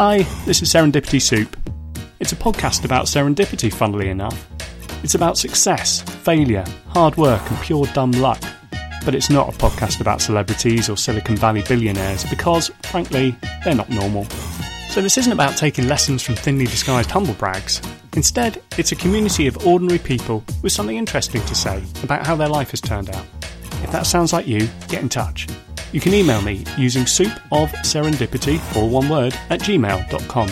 Hi, this is Serendipity Soup. It's a podcast about serendipity, funnily enough. It's about success, failure, hard work, and pure dumb luck. But it's not a podcast about celebrities or Silicon Valley billionaires because, frankly, they're not normal. So this isn't about taking lessons from thinly disguised humblebrags. Instead, it's a community of ordinary people with something interesting to say about how their life has turned out. If that sounds like you, get in touch. You can email me using soup of serendipity, all one word, at gmail.com.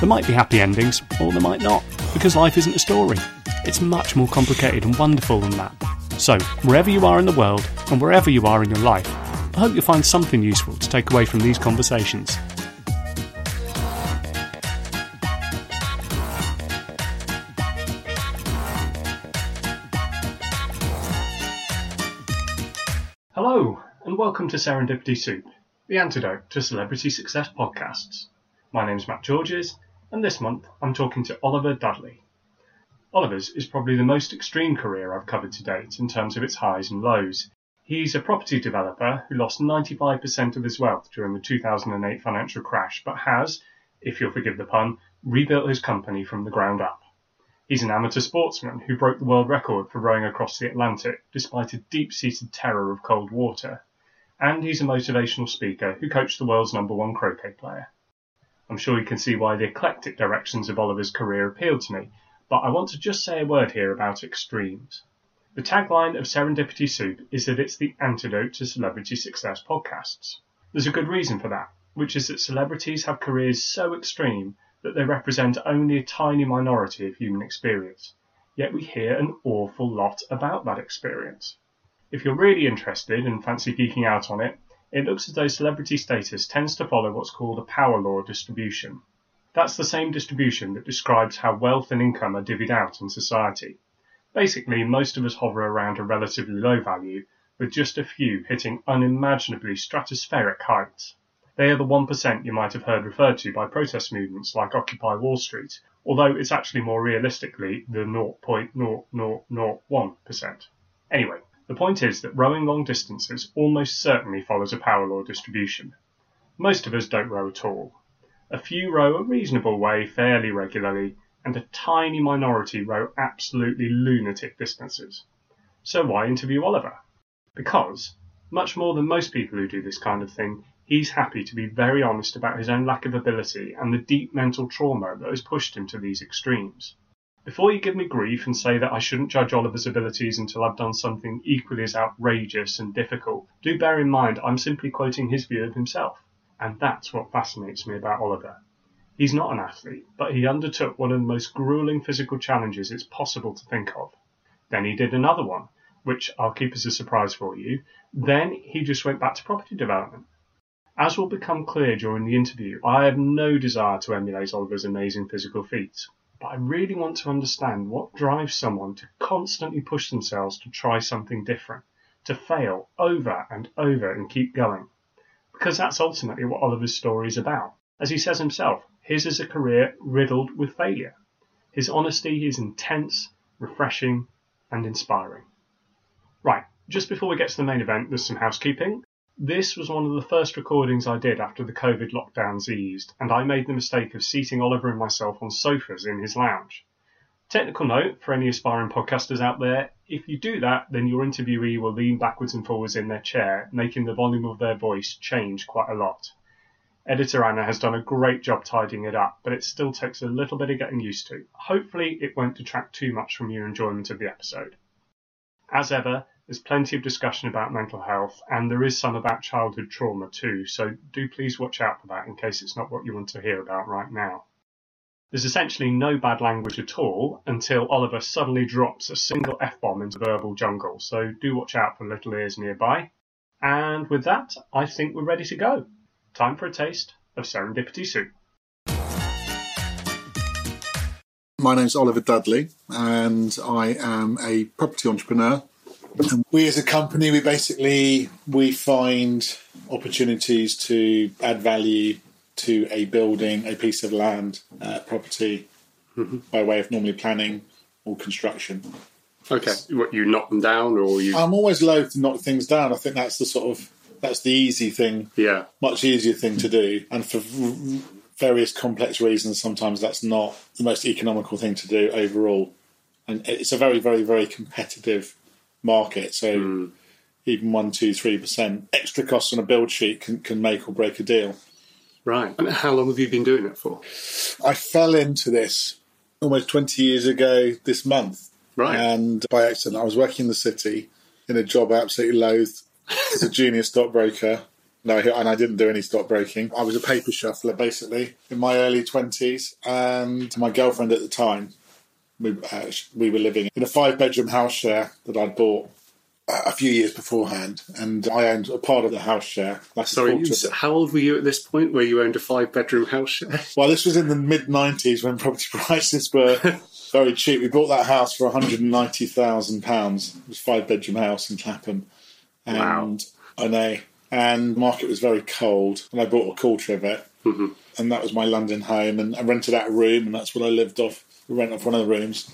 There might be happy endings, or there might not, because life isn't a story. It's much more complicated and wonderful than that. So, wherever you are in the world, and wherever you are in your life, I hope you'll find something useful to take away from these conversations. And welcome to Serendipity Soup, the antidote to celebrity success podcasts. My name's Matt Georges, and this month I'm talking to Oliver Dudley. Oliver's is probably the most extreme career I've covered to date in terms of its highs and lows. He's a property developer who lost 95% of his wealth during the 2008 financial crash, but has, if you'll forgive the pun, rebuilt his company from the ground up. He's an amateur sportsman who broke the world record for rowing across the Atlantic despite a deep-seated terror of cold water. And he's a motivational speaker who coached the world's number one croquet player. I'm sure you can see why the eclectic directions of Oliver's career appealed to me, but I want to just say a word here about extremes. The tagline of Serendipity Soup is that it's the antidote to celebrity success podcasts. There's a good reason for that, which is that celebrities have careers so extreme that they represent only a tiny minority of human experience. Yet we hear an awful lot about that experience. If you're really interested and fancy geeking out on it, it looks as though celebrity status tends to follow what's called a power law distribution. That's the same distribution that describes how wealth and income are divvied out in society. Basically, most of us hover around a relatively low value, with just a few hitting unimaginably stratospheric heights. They are the 1% you might have heard referred to by protest movements like Occupy Wall Street, although it's actually more realistically the 0.0001%. Anyway, the point is that rowing long distances almost certainly follows a power law distribution. Most of us don't row at all. A few row a reasonable way fairly regularly, and a tiny minority row absolutely lunatic distances. So why interview Oliver? Because, much more than most people who do this kind of thing, he's happy to be very honest about his own lack of ability and the deep mental trauma that has pushed him to these extremes. Before you give me grief and say that I shouldn't judge Oliver's abilities until I've done something equally as outrageous and difficult, do bear in mind I'm simply quoting his view of himself. And that's what fascinates me about Oliver. He's not an athlete, but he undertook one of the most grueling physical challenges it's possible to think of. Then he did another one, which I'll keep as a surprise for you. Then he just went back to property development. As will become clear during the interview, I have no desire to emulate Oliver's amazing physical feats, but I really want to understand what drives someone to constantly push themselves to try something different, to fail over and over and keep going. Because that's ultimately what Oliver's story is about. As he says himself, his is a career riddled with failure. His honesty is intense, refreshing, and inspiring. Right, just before we get to the main event, there's some housekeeping. This was one of the first recordings I did after the COVID lockdowns eased, and I made the mistake of seating Oliver and myself on sofas in his lounge. Technical note for any aspiring podcasters out there if you do that, then your interviewee will lean backwards and forwards in their chair, making the volume of their voice change quite a lot. Editor Anna has done a great job tidying it up, but it still takes a little bit of getting used to. Hopefully, it won't detract too much from your enjoyment of the episode. As ever, there's plenty of discussion about mental health, and there is some about childhood trauma too, so do please watch out for that in case it's not what you want to hear about right now. There's essentially no bad language at all until Oliver suddenly drops a single F bomb into verbal jungle, so do watch out for little ears nearby. And with that, I think we're ready to go. Time for a taste of serendipity soup. My name's Oliver Dudley, and I am a property entrepreneur. We, as a company, we basically we find opportunities to add value to a building, a piece of land, uh, property, by way of normally planning or construction. Okay, what you knock them down, or you? I'm always loath to knock things down. I think that's the sort of that's the easy thing, yeah, much easier thing to do, and for various complex reasons, sometimes that's not the most economical thing to do overall. And it's a very, very, very competitive market. So hmm. even one, two, three percent extra costs on a build sheet can, can make or break a deal. right. And how long have you been doing it for? I fell into this almost 20 years ago this month. Right. And by accident, I was working in the city in a job I absolutely loathed as a junior stockbroker. No, and I didn't do any stockbroking. I was a paper shuffler, basically, in my early 20s. And my girlfriend at the time, we, uh, we were living in a five bedroom house share that I'd bought a few years beforehand. And I owned a part of the house share. Sorry, quarter you, of it. how old were you at this point where you owned a five bedroom house share? Well, this was in the mid 90s when property prices were very cheap. We bought that house for £190,000. It was a five bedroom house in Clapham. And Wow. I know. And the market was very cold. And I bought a quarter of it. Mm-hmm. And that was my London home. And I rented out a room, and that's what I lived off. We rent off one of the rooms.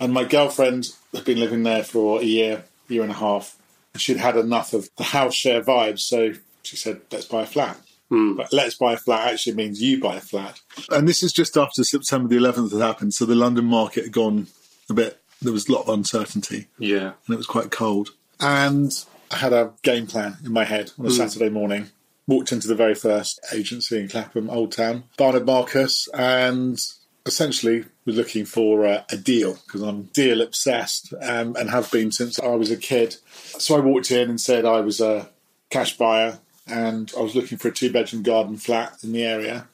And my girlfriend had been living there for a year, year and a half. And she'd had enough of the house share vibes. So she said, let's buy a flat. Hmm. But let's buy a flat actually means you buy a flat. And this is just after September the 11th had happened. So the London market had gone a bit, there was a lot of uncertainty Yeah. and it was quite cold. And I had a game plan in my head on a hmm. Saturday morning. Walked into the very first agency in Clapham, Old Town, Barnard Marcus, and essentially was looking for a, a deal because I'm deal obsessed um, and have been since I was a kid. So I walked in and said I was a cash buyer and I was looking for a two bedroom garden flat in the area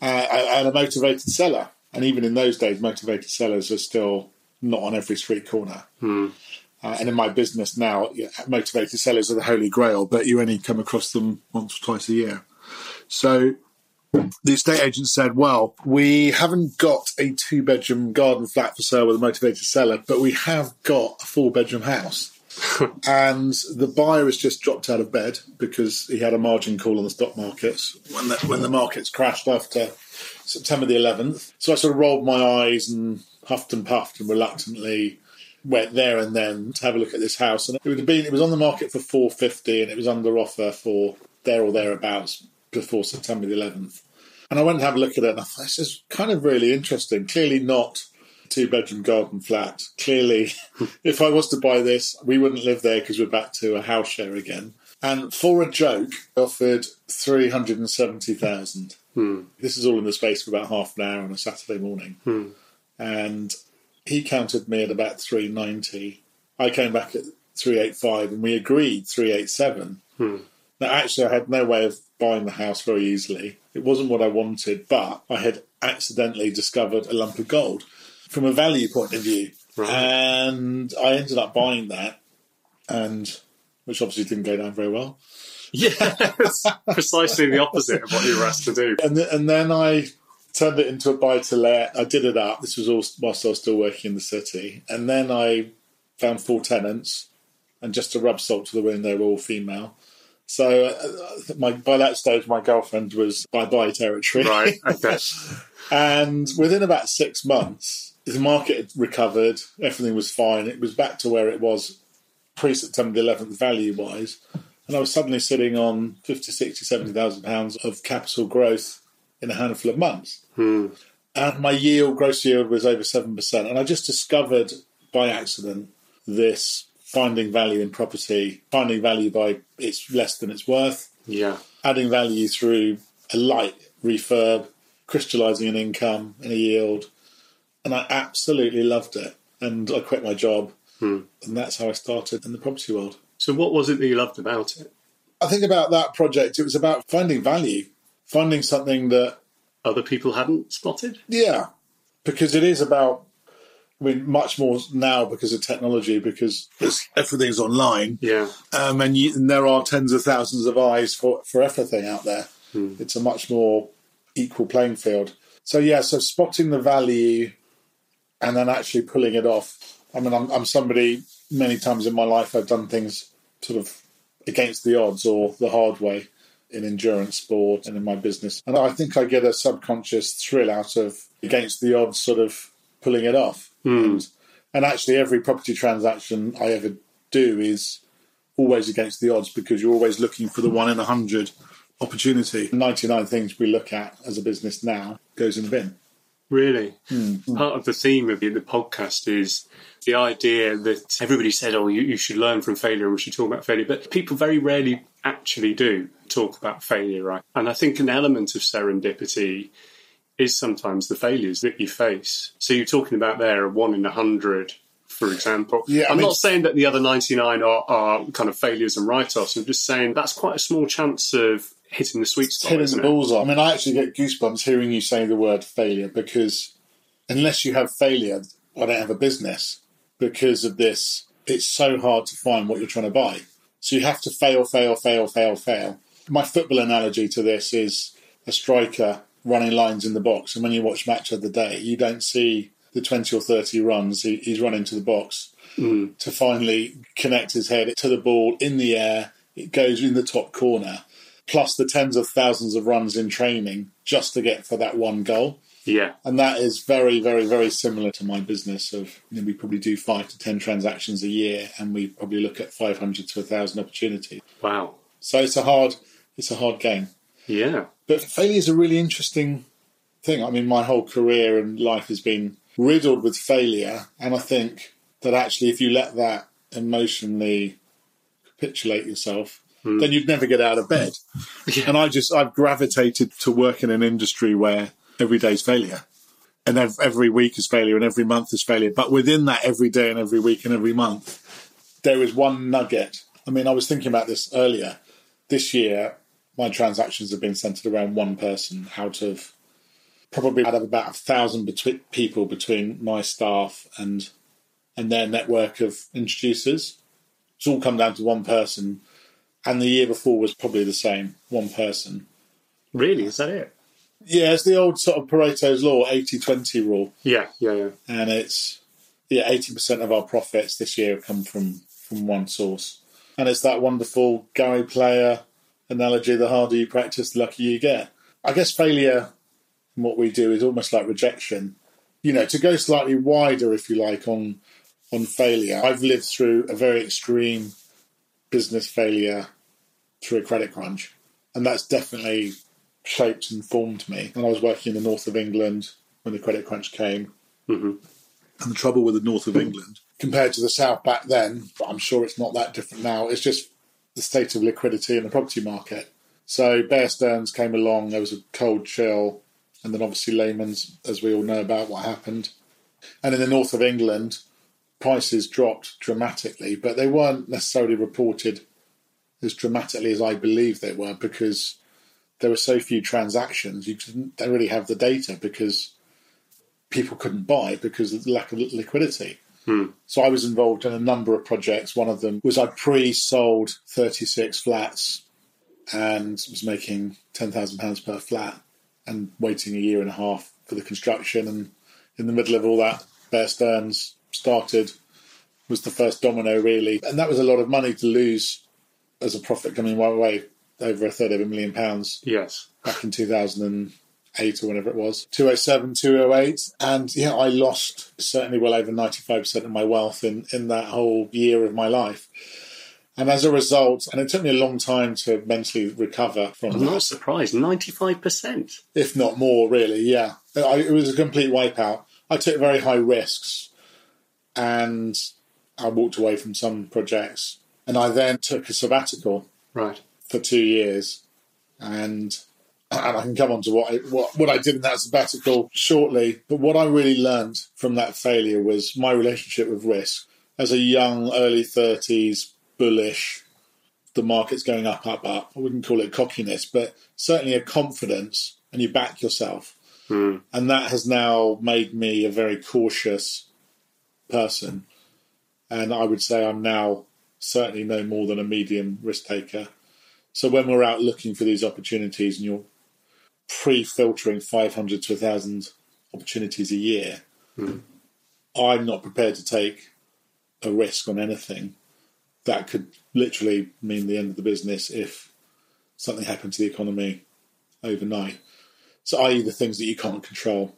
uh, and a motivated seller. And even in those days, motivated sellers are still not on every street corner. Uh, and in my business now, yeah, motivated sellers are the holy grail, but you only come across them once or twice a year. So the estate agent said, Well, we haven't got a two bedroom garden flat for sale with a motivated seller, but we have got a four bedroom house. and the buyer has just dropped out of bed because he had a margin call on the stock markets when the, when the markets crashed after September the 11th. So I sort of rolled my eyes and huffed and puffed and reluctantly went there and then to have a look at this house. And it would have been it was on the market for 450 and it was under offer for there or thereabouts before September the 11th. And I went and have a look at it and I thought this is kind of really interesting. Clearly not a two bedroom garden flat. Clearly, if I was to buy this, we wouldn't live there because we're back to a house share again. And for a joke, offered 370,000. Hmm. This is all in the space of about half an hour on a Saturday morning. Hmm. And he counted me at about 390. I came back at 385 and we agreed 387. Hmm. Now, actually, I had no way of buying the house very easily. It wasn't what I wanted, but I had accidentally discovered a lump of gold from a value point of view. And I ended up buying that, and which obviously didn't go down very well. Yes, precisely the opposite of what you were asked to do. And, th- and then I turned it into a buy to let. I did it up. This was all whilst I was still working in the city. And then I found four tenants, and just to rub salt to the wound, they were all female. So uh, my by that stage, my girlfriend was bye bye territory. Right. Okay. And within about six months, the market had recovered. Everything was fine. It was back to where it was pre September the 11th, value wise. And I was suddenly sitting on 50, 60, 70,000 pounds of capital growth in a handful of months. And my yield, gross yield, was over 7%. And I just discovered by accident this finding value in property, finding value by it's less than it's worth, Yeah. adding value through a light refurb, crystallizing an income and a yield. And I absolutely loved it. And I quit my job. Hmm. And that's how I started in the property world. So, what was it that you loved about it? I think about that project, it was about finding value, finding something that, Other people hadn't spotted? yeah, because it is about, I mean, much more now because of technology, because it's, everything's online. Yeah. um, and, you, and there are tens of thousands of eyes for, for everything out there. It's a much more equal playing field. So yeah, so spotting the value and then actually pulling it off. I mean, I'm, I'm somebody many times in my life I've done things sort of against the odds or the hard way in endurance sport and in my business, and I think I get a subconscious thrill out of against the odds, sort of pulling it off. And And actually, every property transaction I ever do is always against the odds because you're always looking for the one in a hundred opportunity. 99 things we look at as a business now goes in the bin. Really? Hmm. Part of the theme of the podcast is the idea that everybody said, oh, you, you should learn from failure and we should talk about failure. But people very rarely actually do talk about failure, right? And I think an element of serendipity is sometimes the failures that you face. So you're talking about there a one in a hundred, for example. Yeah, I I'm mean- not saying that the other 99 are, are kind of failures and write-offs. I'm just saying that's quite a small chance of hitting the sweet spot, hitting the bullseye. I mean, I actually get goosebumps hearing you say the word failure because unless you have failure, I don't have a business because of this. It's so hard to find what you're trying to buy. So you have to fail, fail, fail, fail, fail. My football analogy to this is a striker running lines in the box. And when you watch Match of the Day, you don't see the 20 or 30 runs he, he's running to the box hmm. to finally connect his head to the ball in the air. It goes in the top corner plus the tens of thousands of runs in training just to get for that one goal. Yeah. And that is very, very, very similar to my business. Of you know, we probably do five to ten transactions a year, and we probably look at five hundred to thousand opportunities. Wow. So it's a hard, it's a hard game. Yeah. But failure is a really interesting thing. I mean, my whole career and life has been riddled with failure, and I think that actually, if you let that emotionally capitulate yourself, hmm. then you'd never get out of bed. And I just, I've gravitated to work in an industry where every day's failure. And every week is failure, and every month is failure. But within that, every day and every week and every month, there is one nugget. I mean, I was thinking about this earlier. This year, my transactions have been centered around one person out of probably out of about a thousand people between my staff and and their network of introducers. It's all come down to one person, and the year before was probably the same, one person. Really? Is that it? Yeah, it's the old sort of Pareto's law, 80-20 rule, Yeah. Yeah. Yeah. and it's yeah, eighty percent of our profits this year have come from from one source, and it's that wonderful Gary Player analogy: the harder you practice, the luckier you get. I guess failure, in what we do, is almost like rejection. You know, to go slightly wider, if you like, on on failure. I've lived through a very extreme business failure through a credit crunch, and that's definitely shaped and formed me. And I was working in the north of England when the credit crunch came, mm-hmm. and the trouble with the north of England compared to the south back then, but I'm sure it's not that different now. It's just the state of liquidity in the property market. So Bear Stearns came along, there was a cold chill, and then obviously Lehman's, as we all know about what happened. And in the north of England, prices dropped dramatically, but they weren't necessarily reported as dramatically as I believe they were because there were so few transactions. You don't really have the data because people couldn't buy because of the lack of liquidity. Hmm. So I was involved in a number of projects. One of them was I pre-sold 36 flats and was making £10,000 per flat and waiting a year and a half for the construction. And in the middle of all that, Bear Stearns started, was the first domino really. And that was a lot of money to lose as a profit coming my way, over a third of a million pounds Yes. back in 2008 or whatever it was 207 208 and yeah i lost certainly well over 95% of my wealth in in that whole year of my life and as a result and it took me a long time to mentally recover from I'm that not surprised. Ninety-five percent. if not more, really. Yeah, I, it was a complete wipeout. I took very high risks, and I walked away from some projects, and I then took a sabbatical Right. for two years, and and I can come on to what I, what what I did in that sabbatical shortly. But what I really learned from that failure was my relationship with risk. As a young, early thirties, bullish, the market's going up, up, up. I wouldn't call it cockiness, but certainly a confidence, and you back yourself. Hmm. And that has now made me a very cautious person. And I would say I'm now certainly no more than a medium risk taker. So when we're out looking for these opportunities and you're pre-filtering 500 to 1,000 opportunities a year, hmm. I'm not prepared to take a risk on anything that could literally mean the end of the business if something happened to the economy overnight. So, i.e., the things that you can't control.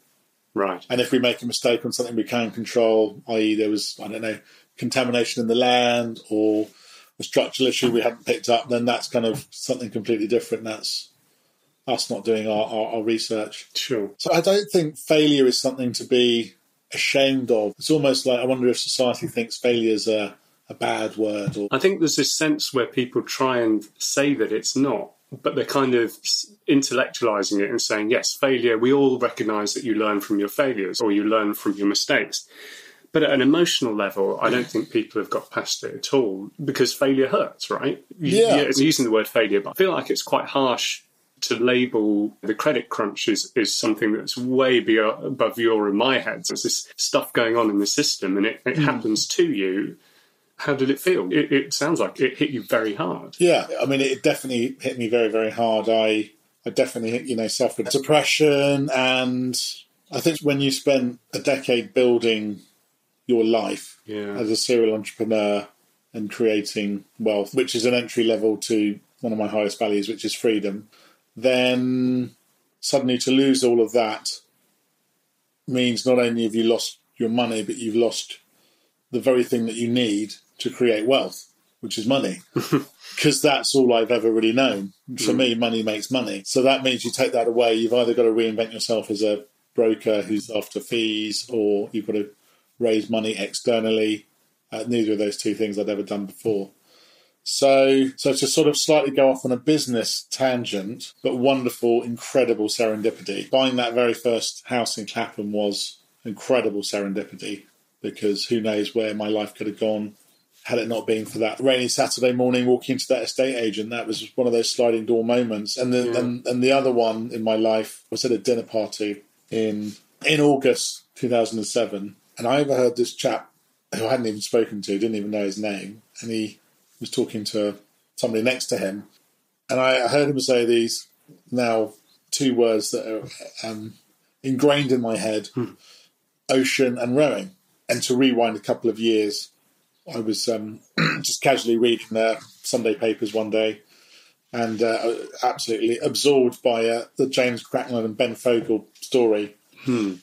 Right. And if we make a mistake on something we can control, i.e., there was, I don't know, contamination in the land or a structural issue we hadn't picked up, then that's kind of something completely different. That's us not doing our, our, our research. Sure. So I don't think failure is something to be ashamed of. It's almost like I wonder if society thinks failure is a, a bad word or I think there's this sense where people try and say that it's not, but they're kind of intellectualizing it and saying, yes, failure, we all recognize that you learn from your failures or you learn from your mistakes. But at an emotional level, I don't think people have got past it at all because failure hurts, right? You- Yeah. it's using the word failure, but I feel like it's quite harsh to label the credit crunch is, is something that's way be- above your and my heads. There's this stuff going on in the system and it, it hmm. happens to you. How did it feel? It, it sounds like it hit you very hard. Yeah, I mean, it definitely hit me very, very hard. I, I definitely, you know, suffered depression, and I think when you spend a decade building your life Yeah. as a serial entrepreneur and creating wealth, which is an entry level to one of my highest values, which is freedom, then suddenly to lose all of that means not only have you lost your money, but you've lost the very thing that you need to create wealth, which is money. Because that's all I've ever really known. For me, money makes money. So that means you take that away. You've either got to reinvent yourself as a broker who's after fees, or you've got to raise money externally. Uh, neither of those two things I'd ever done before. So, so to sort of slightly go off on a business tangent, but wonderful, incredible serendipity. Buying that very first house in Clapham was incredible serendipity because who knows where my life could have gone had it not been for that rainy Saturday morning walking into that estate agent. That was one of those sliding door moments. And the and, and the other one in my life was at a dinner party in in August 2007, and I overheard this chap who I hadn't even spoken to, didn't even know his name, and he was talking to somebody next to him, and I heard him say these now two words that are um, ingrained in my head: ocean and rowing. And to rewind a couple of years, I was um, just casually reading the Sunday papers one day, and uh, absolutely absorbed by uh, the James Cracknell and Ben Fogle story.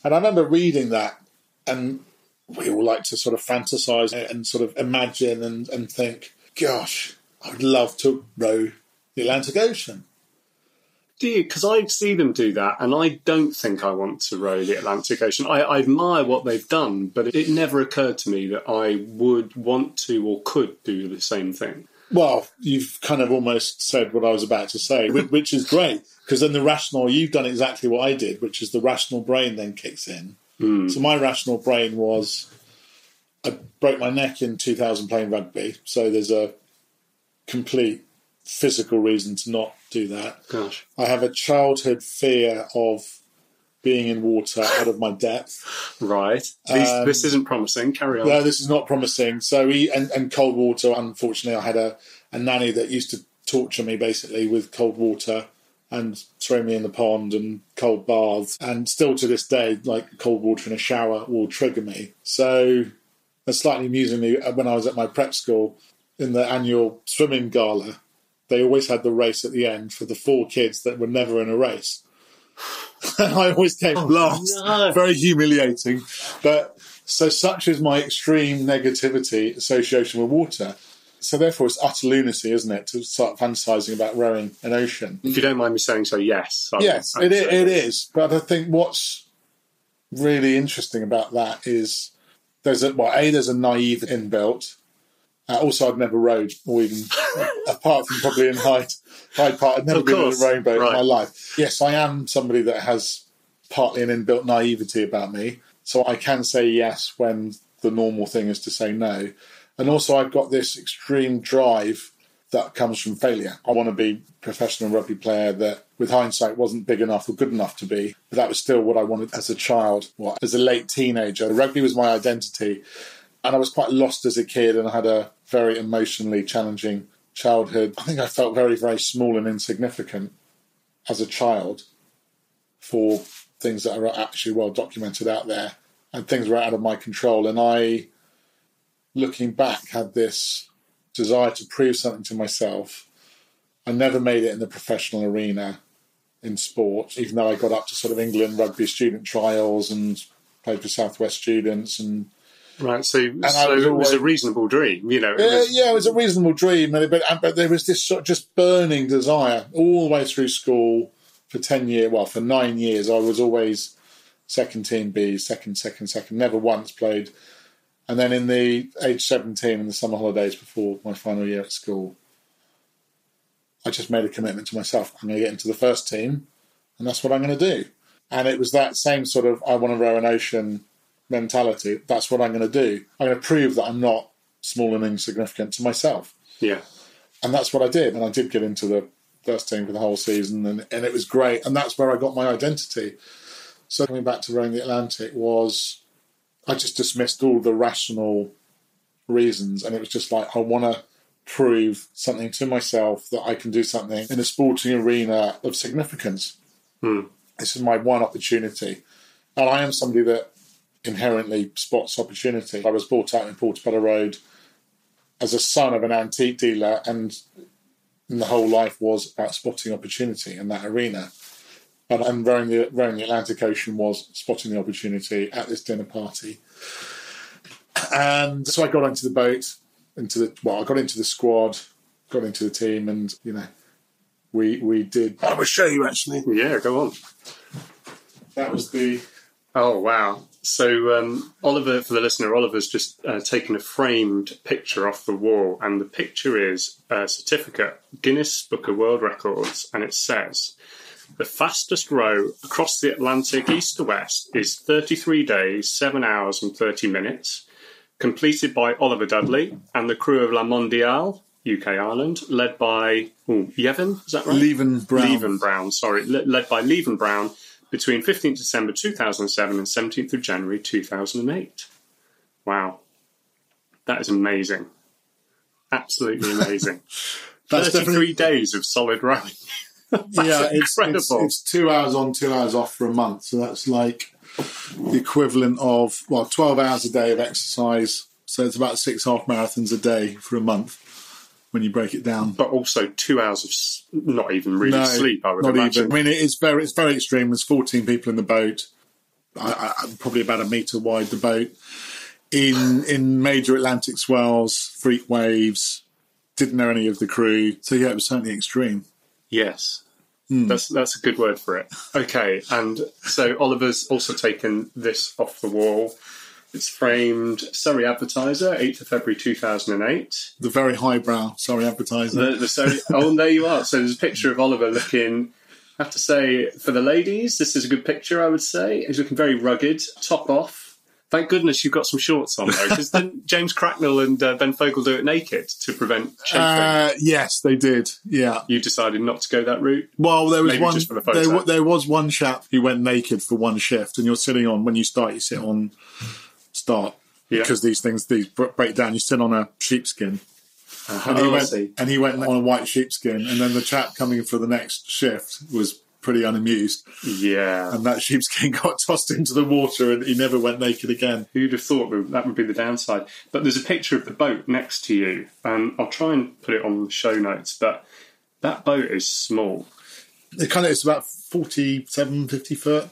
And I remember reading that, and we all like to sort of fantasize and sort of imagine and, and think, gosh, I would love to row the Atlantic Ocean. Do you? Because I see them do that, and I don't think I want to row the Atlantic Ocean. I, I admire what they've done, but it never occurred to me that I would want to or could do the same thing. Well, you've kind of almost said what I was about to say, whi- which is great because then the rational, you've done exactly what I did, which is the rational brain then kicks in. Hmm. So my rational brain was I broke my neck in 2000 playing rugby, so there's a complete physical reason to not do that. Gosh. I have a childhood fear of being in water out of my depth. Right. These, Um, this isn't promising. Carry on. No, this is not promising. So he and, and cold water. Unfortunately, I had a, a nanny that used to torture me basically with cold water and throw me in the pond and cold baths. And still to this day, like cold water in a shower will trigger me. So, and slightly amusingly, uh, when I was at my prep school in the annual swimming gala, they always had the race at the end for the four kids that were never in a race. and I always came last. no. Very humiliating. But so such is my extreme negativity association with water. So therefore, it's utter lunacy, isn't it, to start fantasizing about rowing an ocean? If you don't mind me saying so, yes. I- Yes, I'd it, i- say it yes. is. But I think what's really interesting about that is there's a well, a there's a naive inbuilt. Uh, also, I've never rowed, or even apart from probably in Hyde, Hyde Park, I've never Of been course, on a rowing boat right. in my life. Yes, I am somebody that has partly an inbuilt naivety about me, so I can say yes when the normal thing is to say no. And also, I've got this extreme drive that comes from failure. I want to be a professional rugby player that, with hindsight, wasn't big enough or good enough to be, but that was still what I wanted as a child. What as a late teenager, rugby was my identity, and I was quite lost as a kid, and I had a very emotionally challenging childhood. I think I felt very, very small and insignificant as a child for things that are actually well documented out there, and things were out of my control. And I, looking back, had this desire to prove something to myself. I never made it in the professional arena. in sport, even though I got up to sort of England rugby student trials and played for Southwest students and Right, so, I so was it was a reasonable dream, you know. it yeah, was- yeah, it was a reasonable dream, but but there was this sort of just burning desire all the way through school for ten years. Well, for nine years, I was always second team B, second, second, second. Never once played. And then in the age seventeen, in the summer holidays before my final year at school, I just made a commitment to myself. I'm going to get into the first team, and that's what I'm going to do. And it was that same sort of I want to row an ocean mentality. That's what I'm going to do. I'm going to prove that I'm not small and insignificant to myself. yeah. And that's what I did. And I did get into the first team for the whole season, and, and it was great. And that's where I got my identity. So coming back to rowing the Atlantic was, I just dismissed all the rational reasons, and it was just like I want to prove something to myself that I can do something in a sporting arena of significance. Hmm. This is my one opportunity, and I am somebody that inherently spots opportunity. I was brought up in Portobello Road as a son of an antique dealer, and the whole life was about spotting opportunity in that arena. And, and rowing the rowing the Atlantic Ocean was spotting the opportunity at this dinner party. And so I got onto the boat, into the well, I got into the squad, got into the team, and you know, we we did. I will show you actually. Yeah, go on. That was the Oh, wow. So, um, Oliver, for the listener, Oliver's just uh, taken a framed picture off the wall, and the picture is a certificate, Guinness Book of World Records, and it says the fastest row across the Atlantic east to west is 33 days, 7 hours, and 30 minutes, completed by Oliver Dudley and the crew of La Mondiale, UK Ireland, led by ooh, Yevon, is that right? Leven Brown. Leven Brown, sorry, le- led by Leven Brown between 15th December 2007 and 17th of January 2008. Wow. That is amazing. Absolutely amazing. That's 33 definitely days of solid rowing. yeah. It's, it's it's two hours on, two hours off for a month. So that's like the equivalent of well, twelve hours a day of exercise. So it's about six half marathons a day for a month when you break it down. But also two hours of not even really No, sleep, I would not imagine. even. I mean, it is very, it's very extreme. There's 14 people in the boat. I, I, probably about a metre wide. The boat in in major Atlantic swells, freak waves. Didn't know any of the crew, so yeah, it was certainly extreme. Yes. Hmm. That's that's a good word for it. Okay, and so Oliver's also taken this off the wall. It's framed Surrey Advertiser, 8th of February 2008. The very highbrow, sorry, advertiser. The, the Surrey, oh, and there you are. So there's a picture of Oliver looking, I have to say, for the ladies, this is a good picture, I would say. He's looking very rugged, top off. Thank goodness you've got some shorts on, though, because then James Cracknell and uh, Ben Fogle do it naked to prevent chafing. Uh, yes, they did. Yeah. you decided not to go that route. Well, there was Maybe one. the. There, there was one chap who went naked for one shift, and you're sitting on when you start. You sit on start Yeah. because these things these break down. You sit on a sheepskin, and he Oh, went and he went on a white sheepskin, and then the chap coming for the next shift was pretty unamused, Yeah. and that sheepskin got tossed into the water, and he never went naked again. Who'd have thought that would be the downside? But there's a picture of the boat next to you. Um, I'll try and put it on the show notes, but that boat is small. It kind of it's about 47, 50 foot.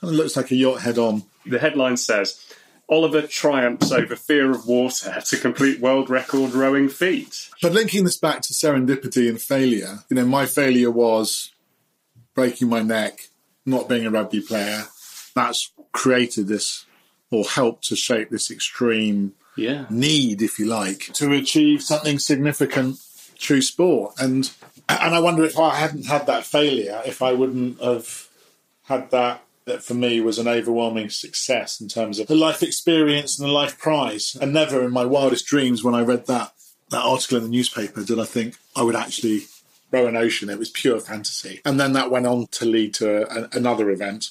Kind of looks like a yacht head on. The headline says Oliver triumphs over fear of water to complete world record rowing feat. But linking this back to serendipity and failure, you know, my failure was breaking my neck, not being a rugby player. That's created this or helped to shape this extreme Yeah. need, if you like, to achieve something significant through sport. And and I wonder if I hadn't had that failure, if I wouldn't have had that that for me was an overwhelming success in terms of the life experience and the life prize. And never in my wildest dreams when I read that that article in the newspaper did I think I would actually row an ocean. It was pure fantasy. And then that went on to lead to a, another event,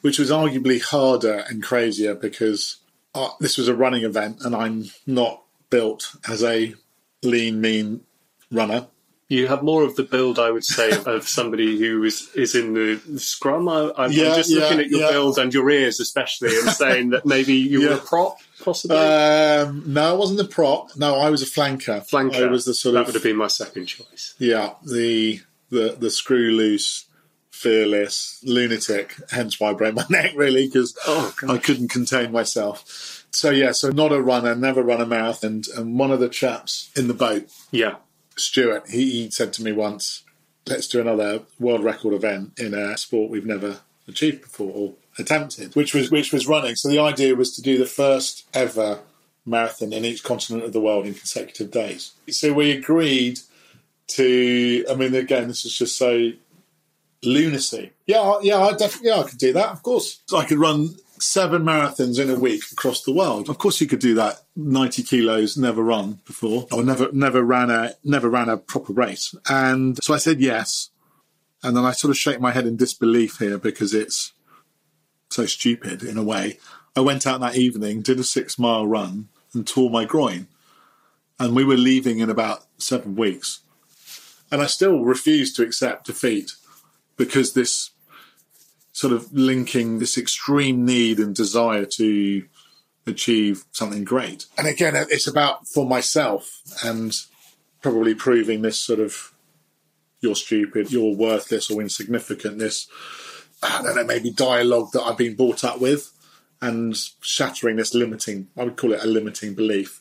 which was arguably harder and crazier because uh, this was a running event and I'm not built as a lean, mean runner. You have more of the build, I would say, of somebody who is, is in the scrum. I, I'm Yeah, just looking at your yeah. build and your ears, especially, and saying that maybe you were a prop, possibly. Um, no, I wasn't the prop. No, I was a flanker. Flanker. I was the sort that of would have been my second choice. yeah, the the the screw loose fearless, lunatic. Hence why I broke my neck, really, because Oh, I couldn't contain myself. So yeah, so not a runner, never run a marathon. And one of the chaps in the boat, Yeah. Stuart, he, said to me once, "Let's do another world record event in a sport we've never achieved before or attempted," which was which was running. So the idea was to do the first ever marathon in each continent of the world in consecutive days. So we agreed to. I mean, again, this is just so lunacy. Yeah, yeah, I definitely, yeah, I could do that. Of course, I could run seven marathons in a week across the world. Of course, you could do that. Ninety kilos, never run before, or never, never ran a, never ran a proper race. And so I said yes. And then I sort of shake my head in disbelief here because it's so stupid in a way. I went out that evening, did a six mile run, and tore my groin. And we were leaving in about seven weeks. And I still refused to accept defeat because this sort of linking this extreme need and desire to achieve something great. And again, it's about for myself and probably proving this sort of you're stupid, you're worthless or insignificant, this, I don't know, maybe dialogue that I've been brought up with and shattering this limiting, I would call it a limiting belief.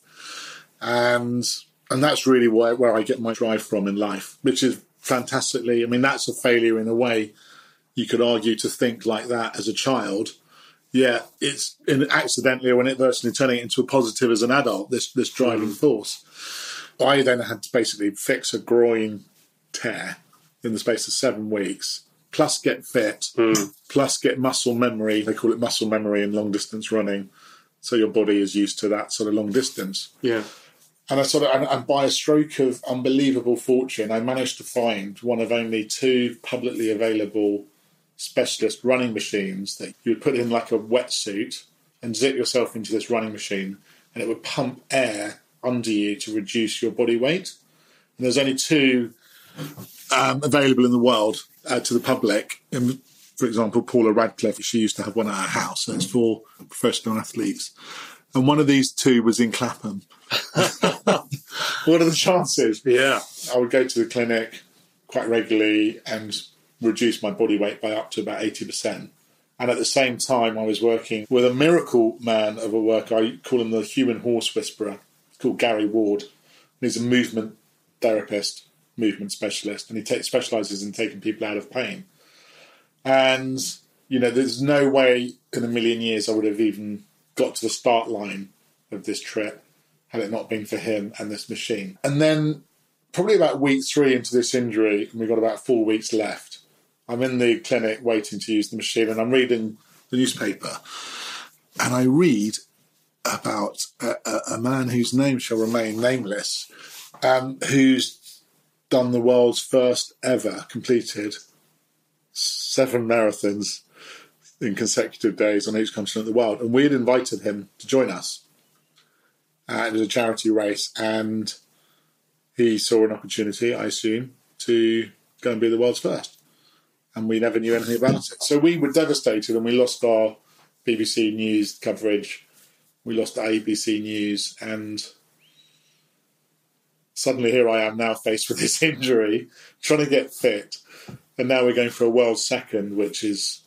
And and that's really where, where I get my drive from in life, which is fantastically, I mean, that's a failure in a way. You could argue to think like that as a child. Yeah, it's in accidentally or inadvertently turning it into a positive as an adult, this, this driving mm. force. I then had to basically fix a groin tear in the space of seven weeks, plus get fit, hmm. plus get muscle memory. They call it muscle memory in long distance running. So your body is used to that sort of long distance. Yeah. And I sort of, and, and by a stroke of unbelievable fortune, I managed to find one of only two publicly available specialist running machines that you would put in like a wetsuit and zip yourself into this running machine, and it would pump air under you to reduce your body weight. And there's only two um, available in the world uh, to the public. And for example, Paula Radcliffe, she used to have one at her house. So it's for professional athletes. And one of these two was in Clapham. what are the chances? Yeah. I would go to the clinic quite regularly and reduce my body weight by up to about 80%. And at the same time, I was working with a miracle man of a work. I call him the human horse whisperer. Called Gary Ward. He's a movement therapist, movement specialist, and he specializes in taking people out of pain. And, you know, there's no way in a million years I would have even got to the start line of this trip had it not been for him and this machine. And then probably about week three into this injury, and we've got about four weeks left. I'm in the clinic waiting to use the machine, and I'm reading the newspaper, and I read about a, a, a man whose name shall remain nameless, um, who's done the world's first ever completed seven marathons in consecutive days on each continent of the world, and we had invited him to join us. Uh, it was a charity race, and he saw an opportunity, I assume, to go and be the world's first. And we never knew anything about it. So we were devastated and we lost our BBC News coverage. We lost ABC News. And suddenly here I am now faced with this injury, trying to get fit. And now we're going for a world second, which is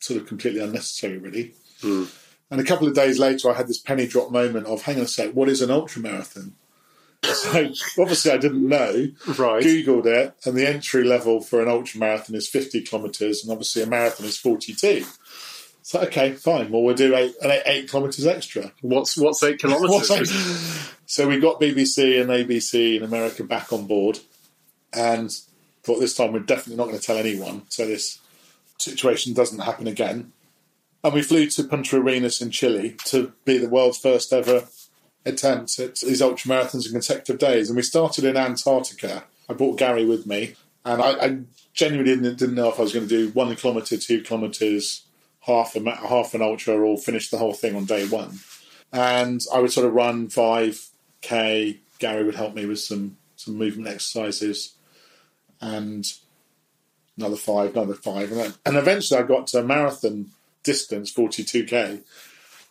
sort of completely unnecessary, really. Hmm. And a couple of days later, I had this penny drop moment of, hang on a sec, what is an ultra marathon? So obviously, I didn't know. Right. Googled it, and the entry level for an ultra marathon is 50 kilometres, and obviously a marathon is 42. So okay, fine. Well, we'll do eight, eight, eight kilometres extra. What's what's eight? What's eight- So we got BBC and ABC in America back on board, and thought this time we're definitely not going to tell anyone, so this situation doesn't happen again. And we flew to Punta Arenas in Chile to be the world's first ever attempt at these ultra marathons in consecutive days. And we started in Antarctica. I brought Gary with me, and I, I genuinely didn't, didn't know if I was going to do one kilometre, two kilometres, half a half an ultra, or finish the whole thing on day one. And I would sort of run five k. Gary would help me with some some movement exercises, and another five, another five, and then, and eventually I got to a marathon distance, forty two k.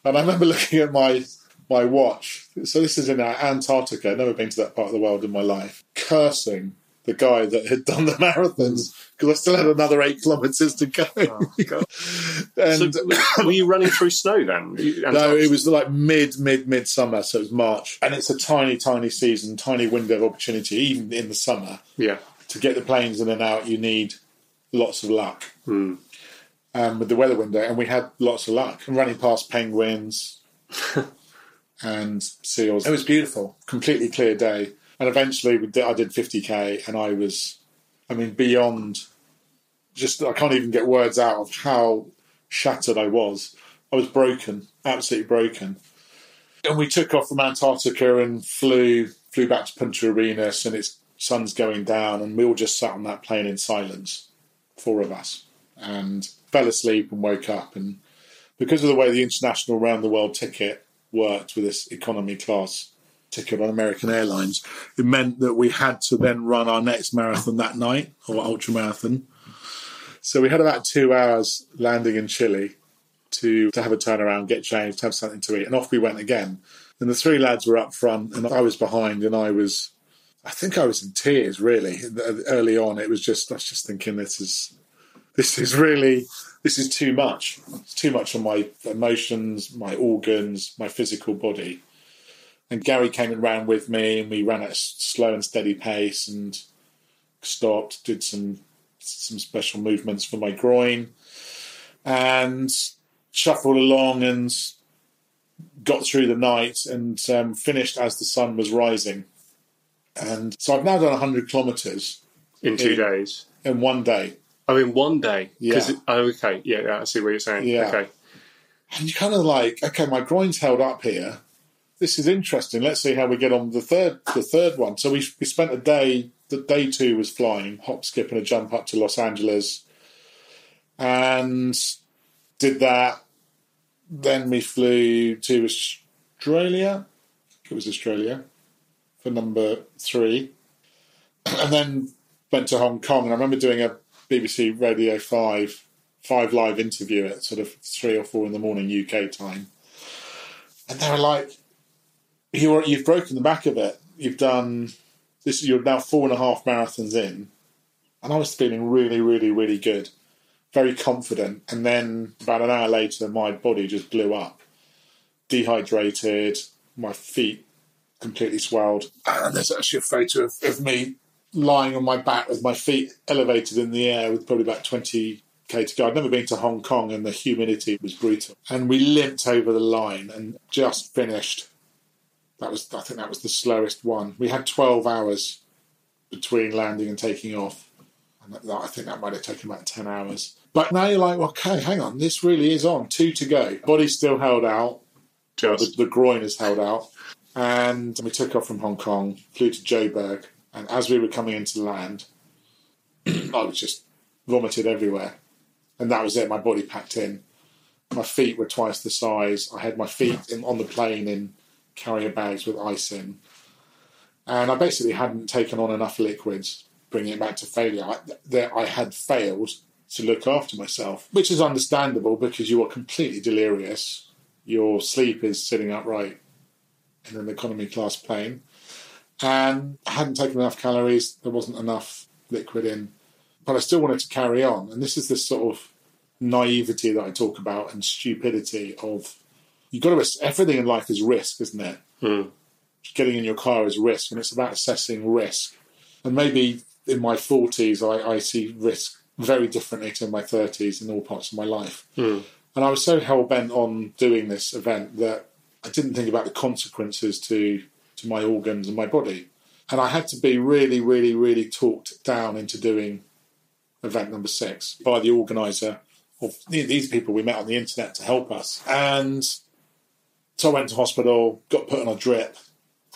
And I remember looking at my my watch. So this is in uh, Antarctica. I've never been to that part of the world in my life. Cursing the guy that had done the marathons because I still had another eight kilometres to go. Oh, God. and so, were- you running through snow then? No, it was like mid, mid, mid summer, so it was March, and it's a tiny, tiny season, tiny window of opportunity, even in the summer. Yeah. To get the planes in and out, you need lots of luck. Hmm. Um, with the weather window, and we had lots of luck. Running past penguins and seals, it was beautiful. Completely clear day, and eventually did, I did 50k, and I was, I mean, beyond. Just I can't even get words out of how shattered I was. I was broken, absolutely broken. And we took off from Antarctica and flew flew back to Punta Arenas, and it's sun's going down, and we all just sat on that plane in silence, four of us, and fell asleep and woke up. And because of the way the international round the world ticket worked with this economy class ticket on American Airlines, it meant that we had to then run our next marathon that night or ultra marathon. So we had about two hours landing in Chile to to have a turnaround, get changed, have something to eat, and off we went again. And the three lads were up front, and I was behind, and I was, I think I was in tears really early on. It was just I was just thinking this is this is really this is too much. It's too much on my emotions, my organs, my physical body. And Gary came and ran with me, and we ran at a slow and steady pace, and stopped, did some some special movements for my groin, and shuffled along and got through the night and um, finished as the sun was rising. And so I've now done 100 kilometres in two Yeah. days. in one day. Oh, in one day. Yeah. It, oh, okay. Yeah, yeah, I see what you're saying. Yeah. Okay. And you're kind of like, okay, my groin's held up here. This is interesting. Let's see how we get on the third the third one. So we we spent a day. The day two was flying, hop, skip, and a jump up to Los Angeles, and did that. Then we flew to Australia. It was Australia for number three, and then went to Hong Kong. And I remember doing a BBC Radio Five five live interview at sort of three or four in the morning UK time, and they were like, "You you've broken the back of it. You've done this. You're now four and a half marathons in." And I was feeling really, really, really good, very confident. And then about an hour later, my body just blew up, dehydrated, my feet completely swelled. And there's actually a photo of, of me lying on my back with my feet elevated in the air with probably about 20 k to go. I'd never been to Hong Kong and the humidity was brutal. And we limped over the line and just finished. That was, I think that was the slowest one. We had 12 hours between landing and taking off. And that, I think that might have taken about 10 hours. But now you're like, well, okay, hang on, this really is on. Two to go. Body's still held out. The, the groin is held out. And we took off from Hong Kong, flew to Joburg, and as we were coming into land, I was just vomited everywhere. And that was it, my body packed in. My feet were twice the size. I had my feet in, on the plane in carrier bags with ice in. And I basically hadn't taken on enough liquids, bringing it back to failure. I, I had failed to look after myself, which is understandable because you are completely delirious. Your sleep is sitting upright in an economy class plane. And I hadn't taken enough calories, there wasn't enough liquid in. But I still wanted to carry on. And this is this sort of naivety that I talk about and stupidity of you've got to, everything in life is risk, isn't it? Hmm. Getting in your car is risk, and it's about assessing risk. And maybe in my 40s, I, I see risk very differently to my 30s in all parts of my life. Hmm. And I was so hell bent on doing this event that I didn't think about the consequences to to my organs and my body. And I had to be really, really, really talked down into doing event number six by the organizer of these people we met on the internet to help us. And so I went to hospital, got put on a drip,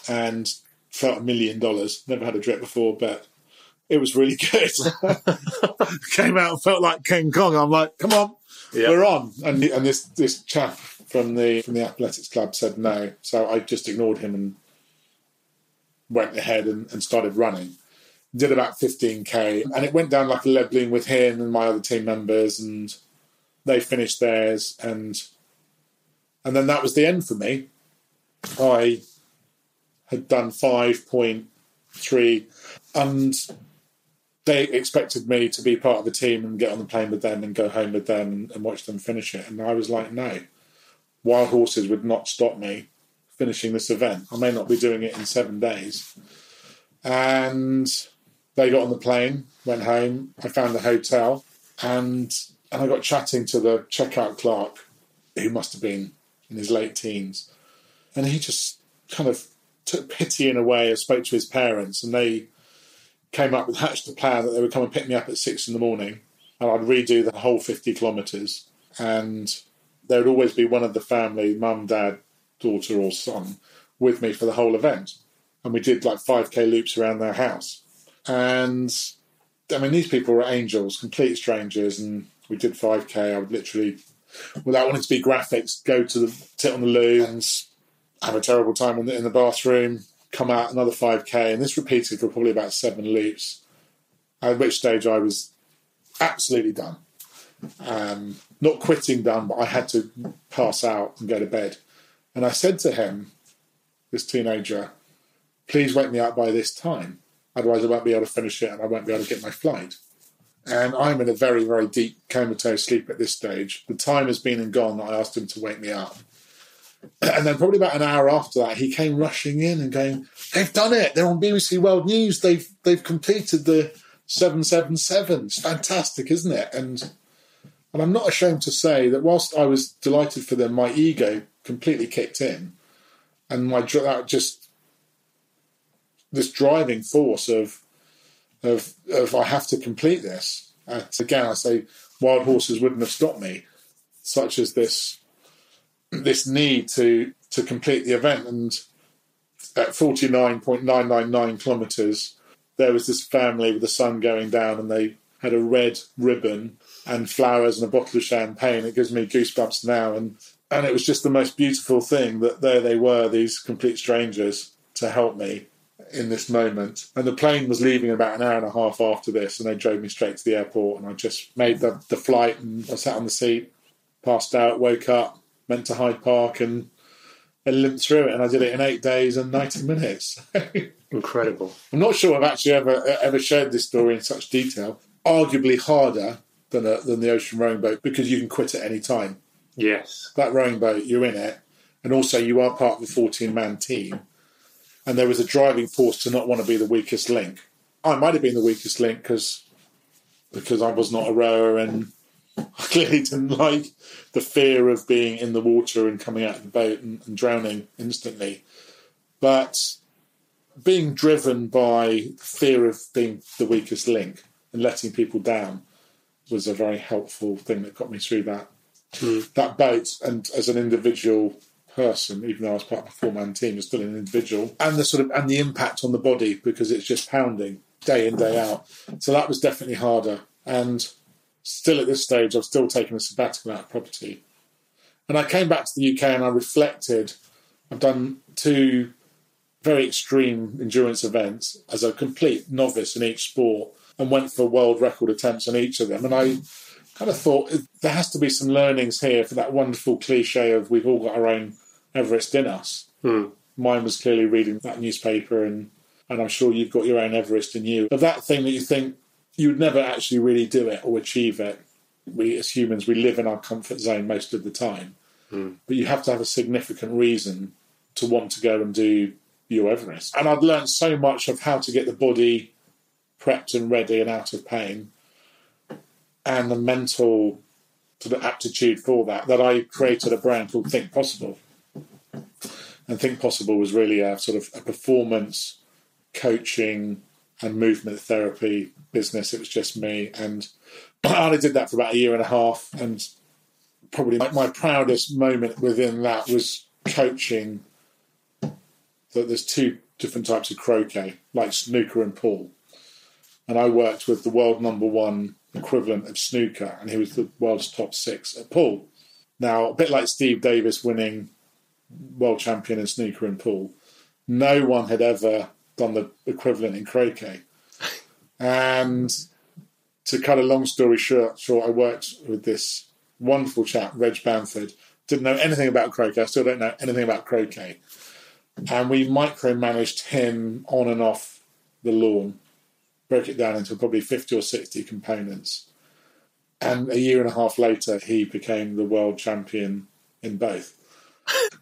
and felt a million dollars. Never had a drip before, but it was really good. Came out and felt like King Kong. I'm like, come on, Yeah. we're on. And and this this chap from the from the athletics club said no, so I just ignored him and went ahead and, and started running. Did about 15k, and it went down like a lead balloon with him and my other team members, and they finished theirs, and and then that was the end for me. I had done 5.3, and they expected me to be part of the team and get on the plane with them and go home with them and watch them finish it. And I was like, no, wild horses would not stop me finishing this event. I may not be doing it in seven days. And they got on the plane, went home. I found the hotel, and and I got chatting to the checkout clerk, who must have been in his late teens, and he just kind of took pity in a way and spoke to his parents, and they came up with hatched a plan that they would come and pick me up at six in the morning, and I'd redo the whole fifty kilometres, and there would always be one of the family, mum, dad, daughter, or son, with me for the whole event, and we did like five k loops around their house, and I mean these people were angels, complete strangers, and we did five k. I would literally, without wanting to be graphics, go to the sit on the loo and have a terrible time in the, in the bathroom, come out another 5k, and this repeated for probably about seven loops. At which stage I was absolutely done. Um, not quitting done, but I had to pass out and go to bed. And I said to him, this teenager, please wake me up by this time. Otherwise, I won't be able to finish it and I won't be able to get my flight. And I'm in a very, very deep comatose sleep at this stage. The time has been and gone I asked him to wake me up. And then probably about an hour after that, he came rushing in and going, "They've done it! They're on BBC World News. They've they've completed the seven seven seven. It's fantastic, isn't it?" And and I'm not ashamed to say that whilst I was delighted for them, my ego completely kicked in, and my that just this driving force of of of I have to complete this. And again, I say wild horses wouldn't have stopped me, such as this this need to to complete the event. And at forty nine point nine nine nine kilometres, there was this family with the sun going down, and they had a red ribbon and flowers and a bottle of champagne. It gives me goosebumps now, and and it was just the most beautiful thing that there they were, these complete strangers, to help me in this moment. And the plane was leaving about an hour and a half after this, and they drove me straight to the airport. And I just made the, the flight, and I sat on the seat, passed out, woke up, went to Hyde Park, and, and limped through it. And I did it in eight days and 90 minutes. Incredible. I'm not sure I've actually ever ever shared this story in such detail. Arguably harder than a, than the ocean rowing boat because you can quit at any time. Yes. That rowing boat, you're in it, and also you are part of a 14 man team and there was a driving force to not want to be the weakest link. I might have been the weakest link because because I was not a rower and I clearly didn't like the fear of being in the water and coming out of the boat and, and drowning instantly. But being driven by fear of being the weakest link and letting people down was a very helpful thing that got me through that Mm. that boat. And as an individual person, even though I was part of a four man team, was still an individual, and the sort of and the impact on the body because it's just pounding day in day out. So that was definitely harder. And still at this stage, I've still taken a sabbatical out of property. And I came back to the UK and I reflected. I've done two very extreme endurance events as a complete novice in each sport and went for world record attempts on each of them. And I kind of thought there has to be some learnings here for that wonderful cliche of we've all got our own Everest in us. Hmm. Mine was clearly reading that newspaper, and and I'm sure you've got your own Everest in you. Of that thing that you think you would never actually really do it or achieve it. We as humans, we live in our comfort zone most of the time, but you have to have a significant reason to want to go and do your Everest. And I'd learned so much of how to get the body prepped and ready and out of pain, and the mental sort of aptitude for that. That I created a brand called Think Possible, and Think Possible was really a sort of a performance coaching and movement therapy business. It was just me, and I only did that for about a year and a half. And probably my, my proudest moment within that was coaching. That there's two different types of croquet, like snooker and pool, and I worked with the world number one equivalent of snooker, and he was the world's top six at pool. Now, a bit like Steve Davis winning world champion in snooker and pool, no one had ever done the equivalent in croquet. And to cut a long story short, short, I worked with this wonderful chap, Reg Bamford. Didn't know anything about croquet. I still don't know anything about croquet. And we micromanaged him on and off the lawn broke it down into probably 50 or 60 components. And a year and a half later, he became the world champion in both.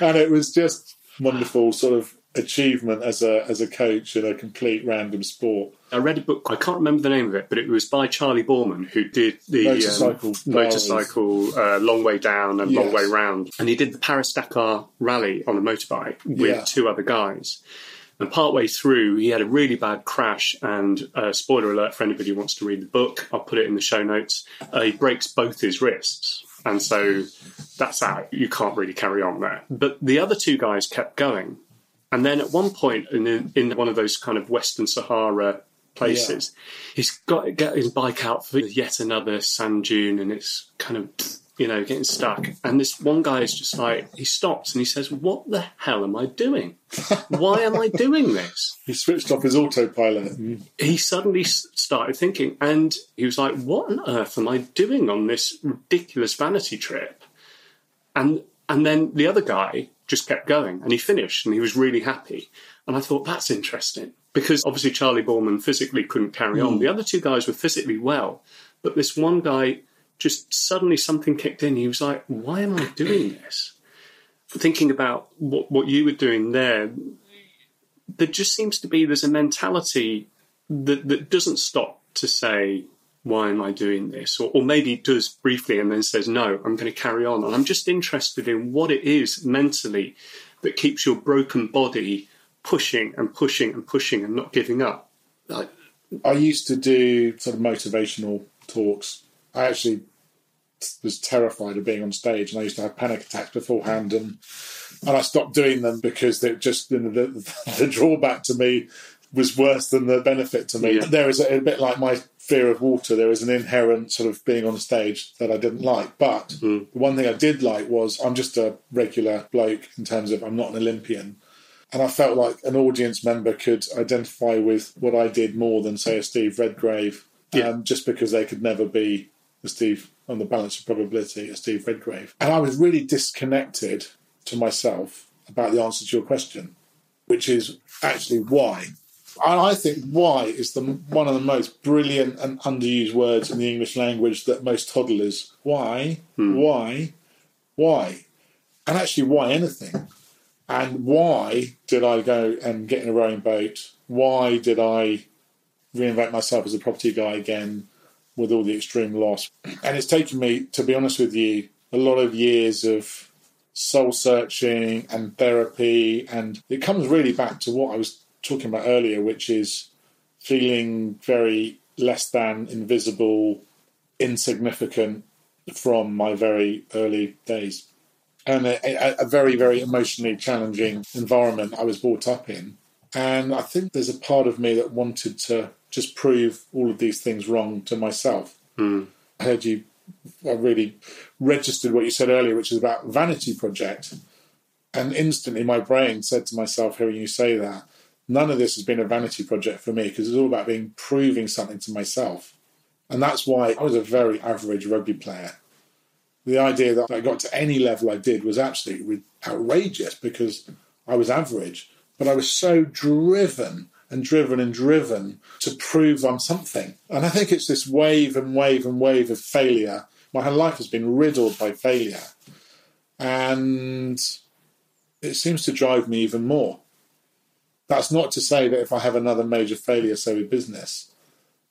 and it was just wonderful sort of achievement as a as a coach in a complete random sport. I read a book. I can't remember the name of it, but it was by Charley Boorman, who did the motorcycle, um, motorcycle uh, long way down and yes. long way round, and he did the Paris Dakar rally on a motorbike with yeah. two other guys. And partway through, he had a really bad crash. And uh, spoiler alert for anybody who wants to read the book, I'll put it in the show notes. Uh, he breaks both his wrists. And so that's out. You can't really carry on there. But the other two guys kept going. And then at one point in, in one of those kind of Western Sahara places, yeah. he's got to get his bike out for yet another sand dune and it's kind of you know, getting stuck. And this one guy is just like, he stops and he says, What the hell am I doing? Why am I doing this? He switched off his autopilot. He suddenly started thinking, and he was like, What on earth am I doing on this ridiculous vanity trip? And and then the other guy just kept going and he finished and he was really happy. And I thought, That's interesting. Because obviously Charley Boorman physically couldn't carry on. Mm. The other two guys were physically well, but this one guy just suddenly something kicked in. He was like, why am I doing this? Thinking about what, what you were doing there, there just seems to be there's a mentality that, that doesn't stop to say, why am I doing this? Or, or maybe does briefly and then says, no, I'm going to carry on. And I'm just interested in what it is mentally that keeps your broken body pushing and pushing and pushing and not giving up. I, I used to do sort of motivational talks I actually was terrified of being on stage, and I used to have panic attacks beforehand, and and I stopped doing them because they just you know, the, the drawback to me was worse than the benefit to me. Yeah. There is a, a, bit like my fear of water. There is an inherent sort of being on stage that I didn't like. But mm. the one thing I did like was I'm just a regular bloke in terms of I'm not an Olympian. And I felt like an audience member could identify with what I did more than, say, a Steve Redgrave, yeah. um, just because they could never be Steve on the balance of probability as Steve Redgrave. And I was really disconnected to myself about the answer to your question, which is actually why. And I think why is the one of the most brilliant and underused words in the English language that most toddlers why, hmm. why, why, and actually why anything. And why did I go and get in a rowing boat? Why did I reinvent myself as a property guy again? With all the extreme loss. And it's taken me, to be honest with you, a lot of years of soul searching and therapy. And it comes really back to what I was talking about earlier, which is feeling very less than, invisible, insignificant from my very early days. And a, a, very, very emotionally challenging environment I was brought up in. And I think there's a part of me that wanted to just prove all of these things wrong to myself. Mm. I heard you. I really registered what you said earlier, which is about vanity project, and instantly my brain said to myself, hearing you say that, none of this has been a vanity project for me because it's all about being proving something to myself, and that's why I was a very average rugby player. The idea that I got to any level I did was absolutely outrageous because I was average, but I was so driven and driven and driven to prove I'm something. And I think it's this wave and wave and wave of failure. My whole life has been riddled by failure. And it seems to drive me even more. That's not to say that if I have another major failure, say with business,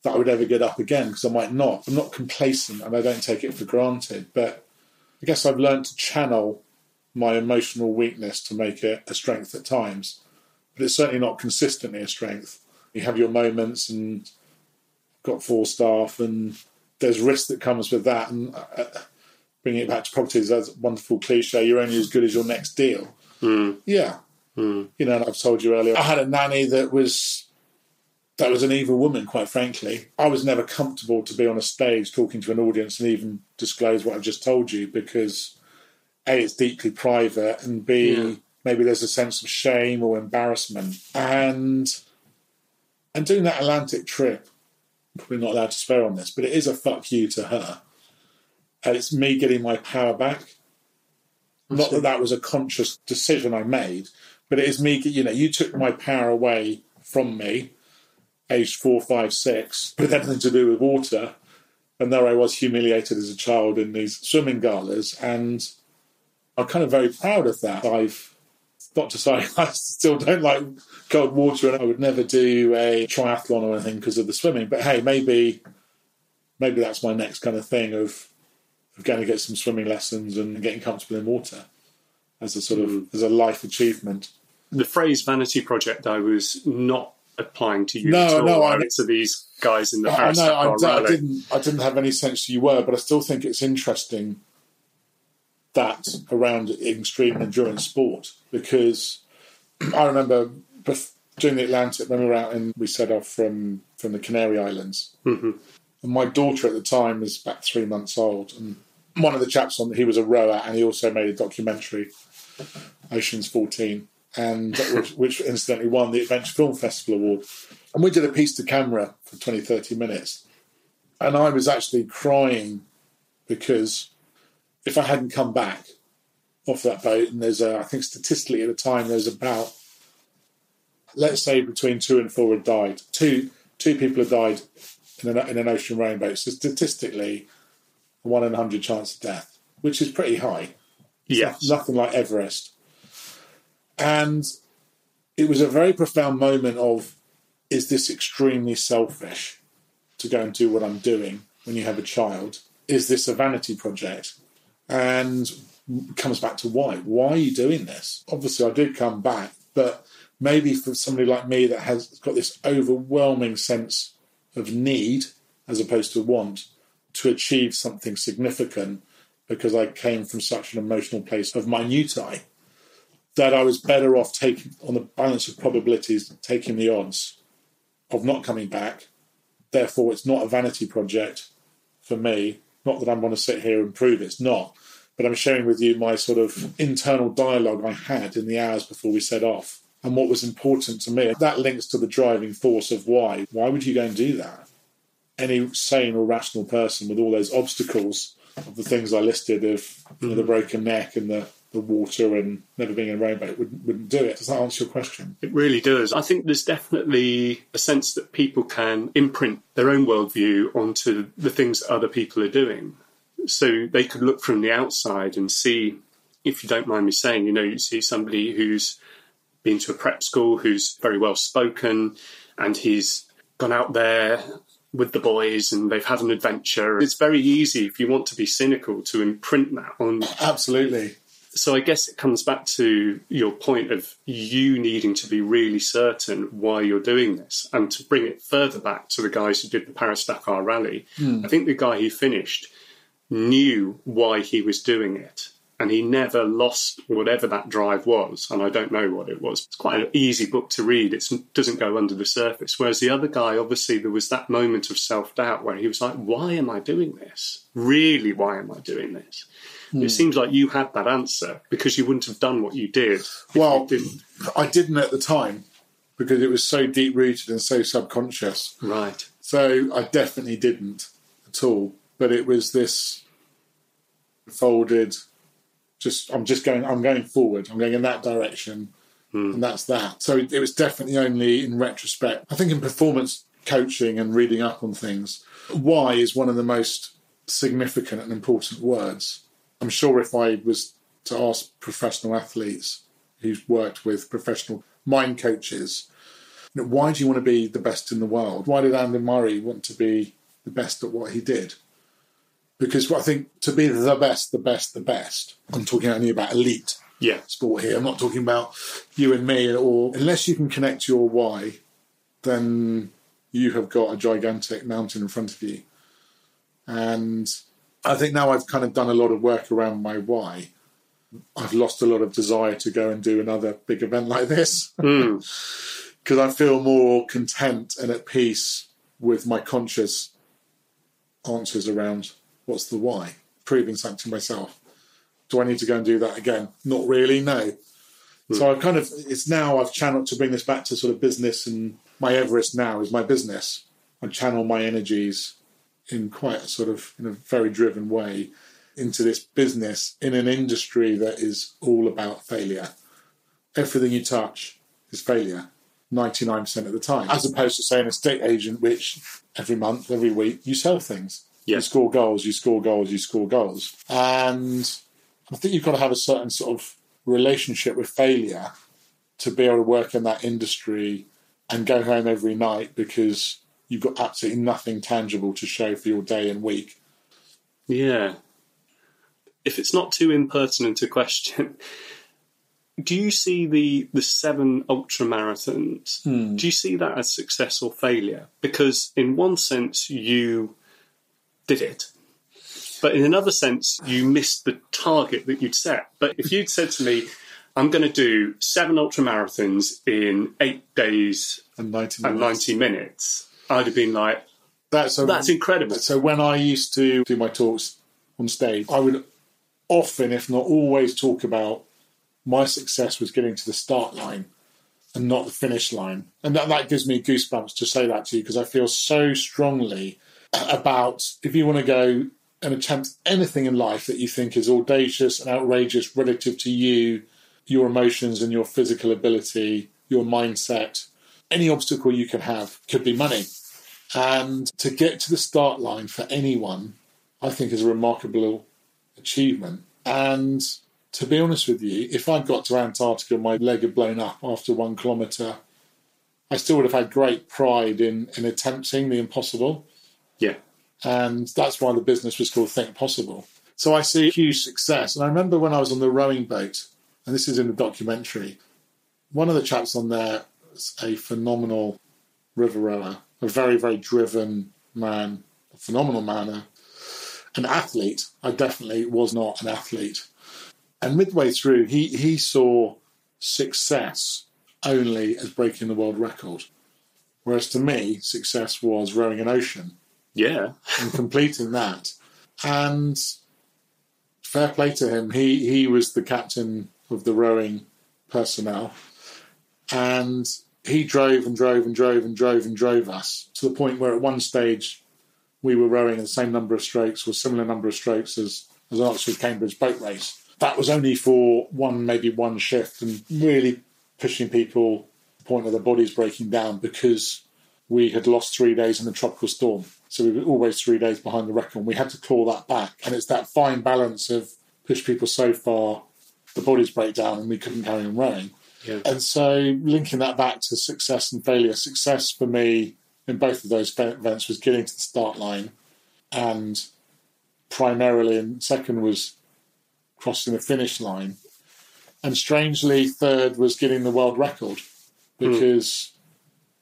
that I would ever get up again, because I might not. I'm not complacent and I don't take it for granted. But I guess I've learned to channel my emotional weakness to make it a strength at times but it's certainly not consistently a strength. You have your moments and got four staff, and there's risk that comes with that. And uh, bringing it back to properties, that's a wonderful cliche. You're only as good as your next deal. Mm. Yeah, mm. you know. I've told you earlier. I had a nanny that was that was an evil woman. Quite frankly, I was never comfortable to be on a stage talking to an audience and even disclose what I've just told you because a it's deeply private and b yeah maybe there's a sense of shame or embarrassment. And and doing that Atlantic trip, we're not allowed to swear on this, but it is a fuck you to her. And it's me getting my power back. Not that that was a conscious decision I made, but it is me, you know, you took my power away from me aged four, five, six, with anything to do with water. And there I was humiliated as a child in these swimming galas. And I'm kind of very proud of that. I've got to say, I still don't like cold water and I would never do a triathlon or anything because of the swimming. But hey, maybe maybe that's my next kind of thing of, of going to get some swimming lessons and getting comfortable in water as a sort of Mm. as a life achievement. The phrase vanity project I was not applying to you No, at all. no, I- to these guys in the I Paris know I, I didn't I didn't have any sense you were, but I still think it's interesting that around extreme endurance sport because I remember during the Atlantic when we were out and we set off from from the Canary Islands, Mhm. and my daughter at the time was about three months old, and one of the chaps on he was a rower and he also made a documentary, Oceans 14, and which, which incidentally won the Adventure Film Festival award. And we did a piece to camera for 20, 30 minutes. And I was actually crying because if I hadn't come back off that boat, and there's a, I think statistically at the time, there's about, let's say between two and four had died. Two, two people had died in an, in an ocean rowing boat. So statistically, one in a hundred chance of death, which is pretty high. Yes. Nothing like Everest. And it was a very profound moment of is this extremely selfish to go and do what I'm doing when you have a child? Is this a vanity project? And comes back to why. Why are you doing this? Obviously, I did come back, but maybe for somebody like me that has got this overwhelming sense of need as opposed to want to achieve something significant because I came from such an emotional place of minutiae that I was better off taking on the balance of probabilities, taking the odds of not coming back. Therefore, it's not a vanity project for me. Not that I'm going to sit here and prove it's not, but I'm sharing with you my sort of internal dialogue I had in the hours before we set off and what was important to me. That links to the driving force of why. Why would you go and do that? Any sane or rational person with all those obstacles of the things I listed of you know, the mm. broken neck and the, the water and never being in a rowboat wouldn't, wouldn't do it. Does that answer your question? It really does. I think there's definitely a sense that people can imprint their own worldview onto the things that other people are doing. So they could look from the outside and see, if you don't mind me saying, you know, you see somebody who's been to a prep school, who's very well spoken, and he's gone out there with the boys and they've had an adventure. It's very easy, if you want to be cynical, to imprint that on Absolutely. So I guess it comes back to your point of you needing to be really certain why you're doing this, and to bring it further back to the guys who did the Paris Dakar Rally. Hmm. I think the guy who finished knew why he was doing it, and he never lost whatever that drive was. And I don't know what it was. It's quite an easy book to read. It doesn't go under the surface. Whereas the other guy, obviously, there was that moment of self doubt where he was like, "Why am I doing this? Really, why am I doing this?" It hmm. seems like you had that answer because you wouldn't have done what you did. Well, you didn't. I didn't at the time because it was so deep rooted and so subconscious. Right. So I definitely didn't at all. But it was this folded. Just I'm just going. I'm going forward. I'm going in that direction, hmm. and that's that. So it, it was definitely only in retrospect. I think in performance coaching and reading up on things, why is one of the most significant and important words. I'm sure if I was to ask professional athletes who's worked with professional mind coaches, you know, why do you want to be the best in the world? Why did Andy Murray want to be the best at what he did? Because I think to be the best, the best, the best, I'm talking only about elite Yeah. sport here. I'm not talking about you and me, or unless you can connect your why, then you have got a gigantic mountain in front of you. And I think now I've kind of done a lot of work around my why. I've lost a lot of desire to go and do another big event like this Mm. because I feel more content and at peace with my conscious answers around what's the why, proving something to myself. Do I need to go and do that again? Not really, no. So I've kind of, it's now I've channeled to bring this back to sort of business and my Everest now is my business. I channel my energies in quite a sort of, in a very driven way into this business in an industry that is all about failure. Everything you touch is failure. 99% of the time, as opposed to, say, an estate agent, which every month, every week, you sell things. Yeah. You score goals, you score goals, you score goals. And I think you've got to have a certain sort of relationship with failure to be able to work in that industry and go home every night because you've got absolutely nothing tangible to show for your day and week. Yeah. If it's not too impertinent a question, do you see the the seven ultra marathons? Hmm. Do you see that as success or failure? Because in one sense you did it, but in another sense you missed the target that you'd set. But if you'd said to me, "I'm going to do seven ultra marathons in eight days And 90 and ninety minutes," I'd have been like, That's, a, "That's incredible." So when I used to do my talks on stage, I would often, if not always, talk about my success was getting to the start line and not the finish line. And that, that gives me goosebumps to say that to you because I feel so strongly about if you want to go and attempt anything in life that you think is audacious and outrageous relative to you, your emotions and your physical ability, your mindset, any obstacle you can have could be money. And to get to the start line for anyone, I think is a remarkable achievement. And to be honest with you, if I'd got to Antarctica and my leg had blown up after one kilometre, I still would have had great pride in, in attempting the impossible. yeah, And that's why the business was called Think Possible. So I see huge success. And I remember when I was on the rowing boat, and this is in the documentary, one of the chaps on there a phenomenal river rower, a very, very driven man, a phenomenal man, a- an athlete. I definitely was not an athlete. And midway through, he, he saw success only as breaking the world record. Whereas to me, success was rowing an ocean yeah, and completing that. And fair play to him. He he was the captain of the rowing personnel, and he drove and drove and drove and drove and drove us to the point where at one stage we were rowing the same number of strokes or similar number of strokes as as an Oxford Cambridge boat race. That was only for one maybe one shift and really pushing people to the point of their bodies breaking down because we had lost three days in a tropical storm. So we were always three days behind the record. And we had to claw that back. And it's that fine balance of push people so far, the bodies break down, and we couldn't carry on rowing. Yeah. And so linking that back to success and failure, success for me in both of those events was getting to the start line. And primarily, and second was crossing the finish line. And strangely, third was getting the world record hmm. because,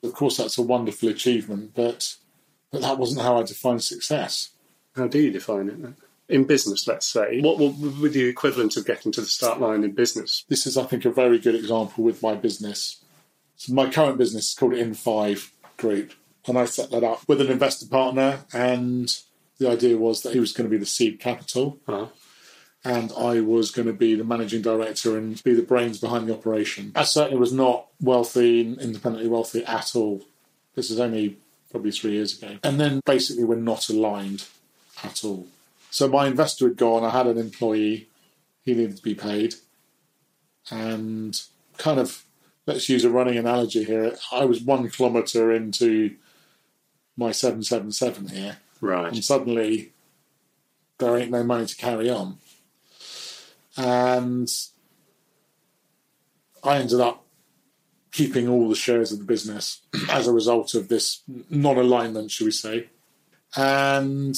of course, that's a wonderful achievement, but but that wasn't how I defined success. How do you define it? In business, let's say, what would be the equivalent of getting to the start line in business? This is, I think, a very good example with my business. So my current business is called In5 Group, and I set that up with an investor partner, and the idea was that he was going to be the seed capital, Uh, and I was going to be the managing director and be the brains behind the operation. I certainly was not wealthy, independently wealthy at all. This is only probably three years ago. And then basically we're not aligned at all. So my investor had gone, I had an employee, he needed to be paid. And kind of, let's use a running analogy here. I was one kilometre into my 777 here, right. and suddenly there ain't no money to carry on. And I ended up keeping all the shares of the business as a result of this non alignment, shall we say. And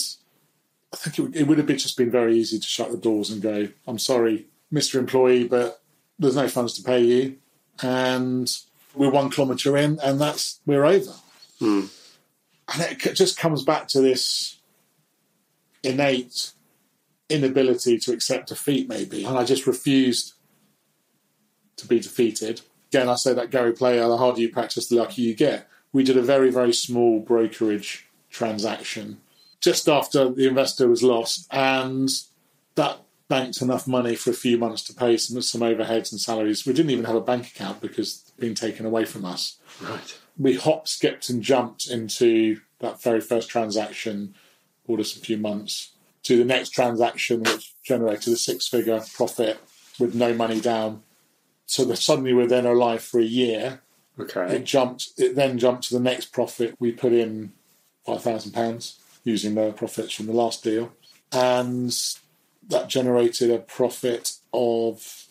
I think it would, it would have been just been very easy to shut the doors and go, I'm sorry, Mr. Employee, but there's no funds to pay you. And we're one kilometre in, and that's we're over. Hmm. And it just comes back to this innate inability to accept defeat, maybe. And I just refused to be defeated. Again, I say that Gary Player, the harder you practice, the luckier you get. We did a very, very small brokerage transaction just after the investor was lost, and that banked enough money for a few months to pay some, some overheads and salaries. We didn't even have a bank account because it'd been taken away from us Right. we hopped, skipped, and jumped into that very first transaction, bought us a few months, to the next transaction, which generated a six figure profit with no money down. So that suddenly we're then alive for a year Okay. It jumped. It then jumped to the next profit. We put in five thousand pounds using the profits from the last deal, and that generated a profit of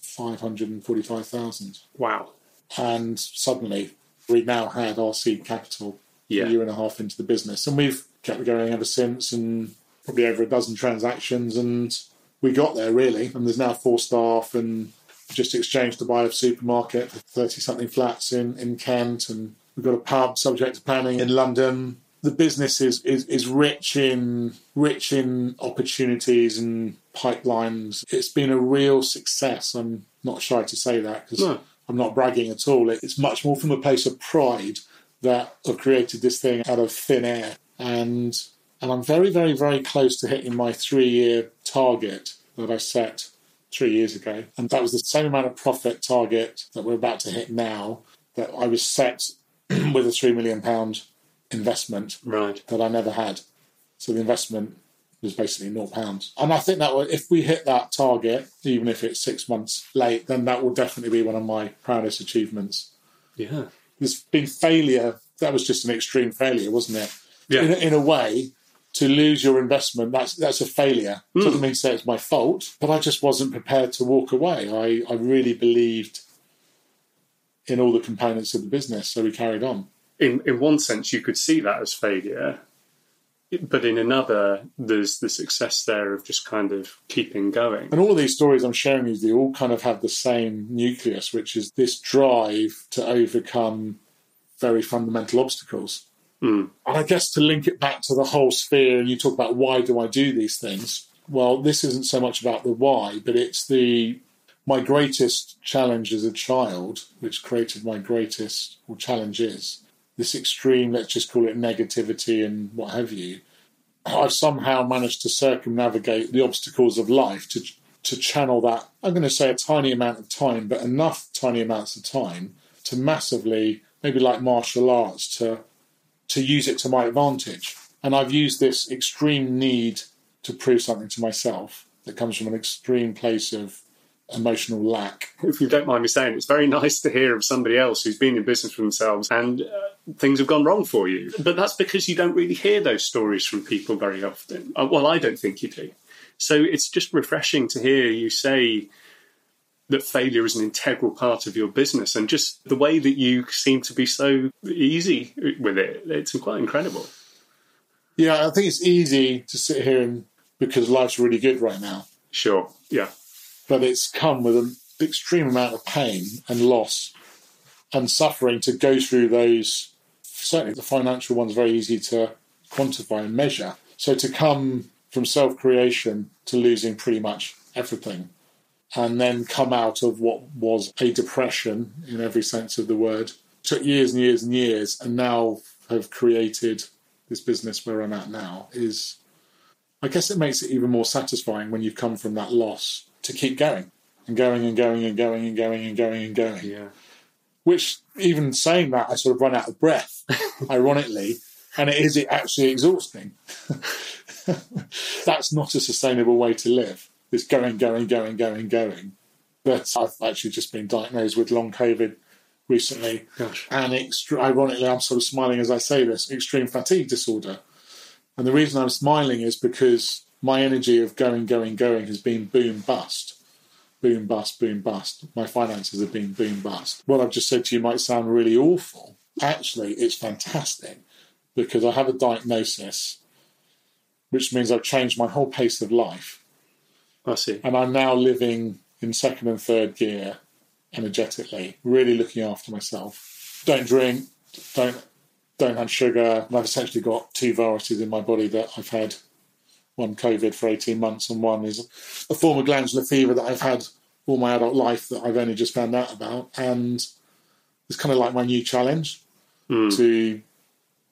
five hundred and forty-five thousand. Wow. And suddenly, we now had our seed capital Yeah. a year and a half into the business, and we've kept going ever since, and probably over a dozen transactions, and we got there really. And there's now four staff, and just exchanged the buy of supermarket for thirty something flats in in Kent, and we've got a pub subject to planning in London. The business is, is, is rich in rich in opportunities and pipelines. It's been a real success. I'm not shy to say that because No. I'm not bragging at all. It's much more from a place of pride that I've created this thing out of thin air, and and I'm very, very, very close to hitting my three-year target that I set three years ago, and that was the same amount of profit target that we're about to hit now that I was set with a three million pound investment Right. that I never had. So the investment was basically nil pounds. And I think that if we hit that target, even if it's six months late, then that will definitely be one of my proudest achievements. Yeah. There's been failure. That was just an extreme failure, wasn't it? Yeah. In, a- in a way, to lose your investment, that's that's a failure. Hmm. Doesn't mean to say it's my fault, but I just wasn't prepared to walk away. I, I really believed in all the components of the business, so we carried on. In in one sense, you could see that as failure, but in another, there's the success there of just kind of keeping going. And all of these stories I'm sharing with you all kind of have the same nucleus, which is this drive to overcome very fundamental obstacles. Mm. And I guess to link it back to the whole sphere, and you talk about why do I do these things? Well, this isn't so much about the why, but it's the my greatest challenge as a child, which created my greatest challenge is this extreme, let's just call it negativity and what have you. I've somehow managed to circumnavigate the obstacles of life to to channel that. I'm going to say a tiny amount of time, but enough tiny amounts of time to massively, maybe like martial arts, to to use it to my advantage. And I've used this extreme need to prove something to myself that comes from an extreme place of emotional lack. If you don't mind me saying, it's very nice to hear of somebody else who's been in business for themselves and uh, things have gone wrong for you. But that's because you don't really hear those stories from people very often. Uh, well, I don't think you do. So it's just refreshing to hear you say that failure is an integral part of your business and just the way that you seem to be so easy with it. It's quite incredible. Yeah, I think it's easy to sit here and because life's really good right now, Sure. Yeah. But it's come with an extreme amount of pain and loss and suffering to go through those. Certainly, the financial one's very easy to quantify and measure. So to come from self creation to losing pretty much everything and then come out of what was a depression in every sense of the word took years and years and years and now have created this business where I'm at now is I guess it makes it even more satisfying when you've come from that loss to keep going and going and going and going and going and going and going. Yeah. Which even saying that I sort of run out of breath, ironically, and it is it actually exhausting. That's not a sustainable way to live. It's going, going, going, going, going. But I've actually just been diagnosed with long COVID recently, Gosh. and extre- ironically, I'm sort of smiling as I say this extreme fatigue disorder. And the reason I'm smiling is because my energy of going, going, going has been boom bust. Boom bust, boom bust. My finances have been boom bust. What I've just said to you might sound really awful. Actually, it's fantastic because I have a diagnosis, which means I've changed my whole pace of life. I see. And I'm now living in second and third gear energetically, really looking after myself. Don't drink, don't don't have sugar. And I've essentially got two viruses in my body that I've had one COVID for 18 months, and one is a form of glandular fever that I've had all my adult life that I've only just found out about. And it's kind of like my new challenge hmm. to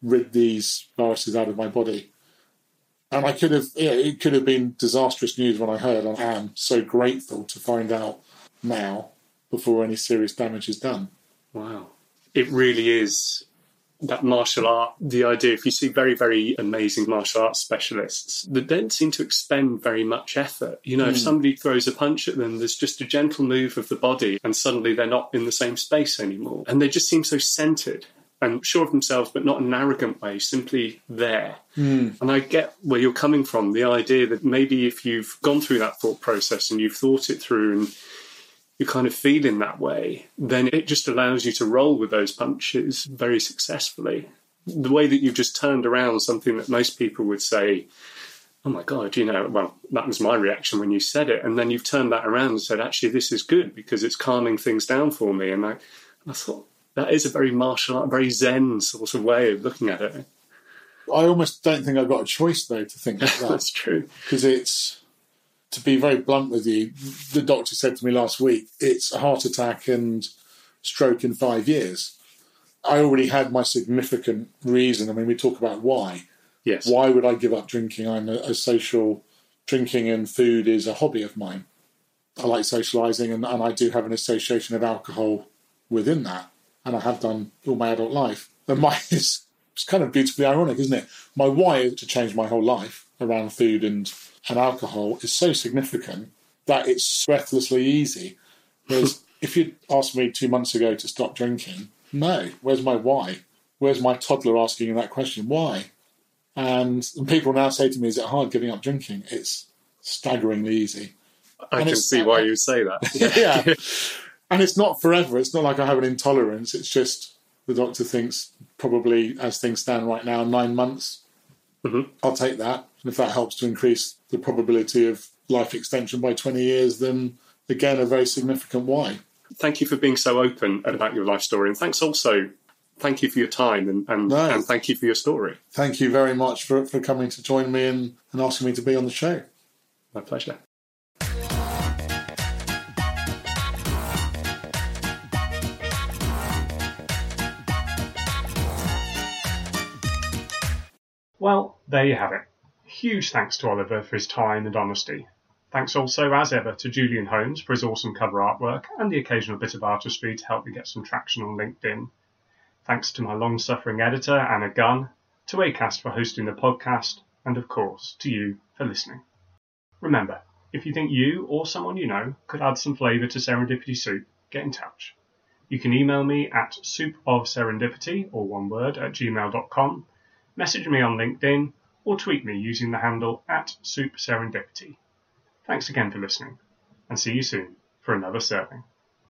rid these viruses out of my body. And I could have, yeah, it could have been disastrous news when I heard. and I am so grateful to find out now before any serious damage is done. Wow. It really is that martial art, the idea, if you see very, very amazing martial arts specialists, they don't seem to expend very much effort. You know, mm. if somebody throws a punch at them, there's just a gentle move of the body and suddenly they're not in the same space anymore. And they just seem so centered and sure of themselves, but not in an arrogant way, simply there. Mm. And I get where you're coming from the idea that maybe if you've gone through that thought process and you've thought it through and you kind of feel in that way, then it just allows you to roll with those punches very successfully. The way that you've just turned around something that most people would say, oh my God, you know, well, that was my reaction when you said it. And then you've turned that around and said, actually, this is good because it's calming things down for me. And I, I thought, that is a very martial art, very zen sort of way of looking at it. I almost don't think I've got a choice though to think like that. That's true because it's to be very blunt with you. The doctor said to me last week, it's a heart attack and stroke in five years. I already had my significant reason. I mean, we talk about why. Yes. Why would I give up drinking? I'm a, a social drinking and food is a hobby of mine. I like socialising, and, and I do have an association of alcohol within that and I have done all my adult life. And my it's, it's kind of beautifully ironic, isn't it? My why to change my whole life around food and, and alcohol is so significant that it's breathlessly easy. Whereas if you'd asked me two months ago to stop drinking, no, where's my why? Where's my toddler asking that question? Why? And people now say to me, is it hard giving up drinking? It's staggeringly easy. I and can see why you say that. yeah. and it's not forever. It's not like I have an intolerance. It's just the doctor thinks probably as things stand right now, nine months. Mm-hmm. I'll take that. And if that helps to increase the probability of life extension by 20 years, then again, a very significant why. Thank you for being so open about your life story. And thanks also, thank you for your time and, and, no. and thank you for your story. Thank you very much for, for coming to join me and, and asking me to be on the show. My pleasure. Well, there you have it. Huge thanks to Oliver for his time and honesty. Thanks also, as ever, to Julian Holmes for his awesome cover artwork and the occasional bit of artistry to help me get some traction on LinkedIn. Thanks to my long suffering editor, Anna Gunn, to ACAST for hosting the podcast, and of course, to you for listening. Remember, if you think you or someone you know could add some flavour to Serendipity Soup, get in touch. You can email me at soupofserendipity, or one word, at gmail.com message me on LinkedIn, or tweet me using the handle at SoupSerendipity. Thanks again for listening, and see you soon for another serving.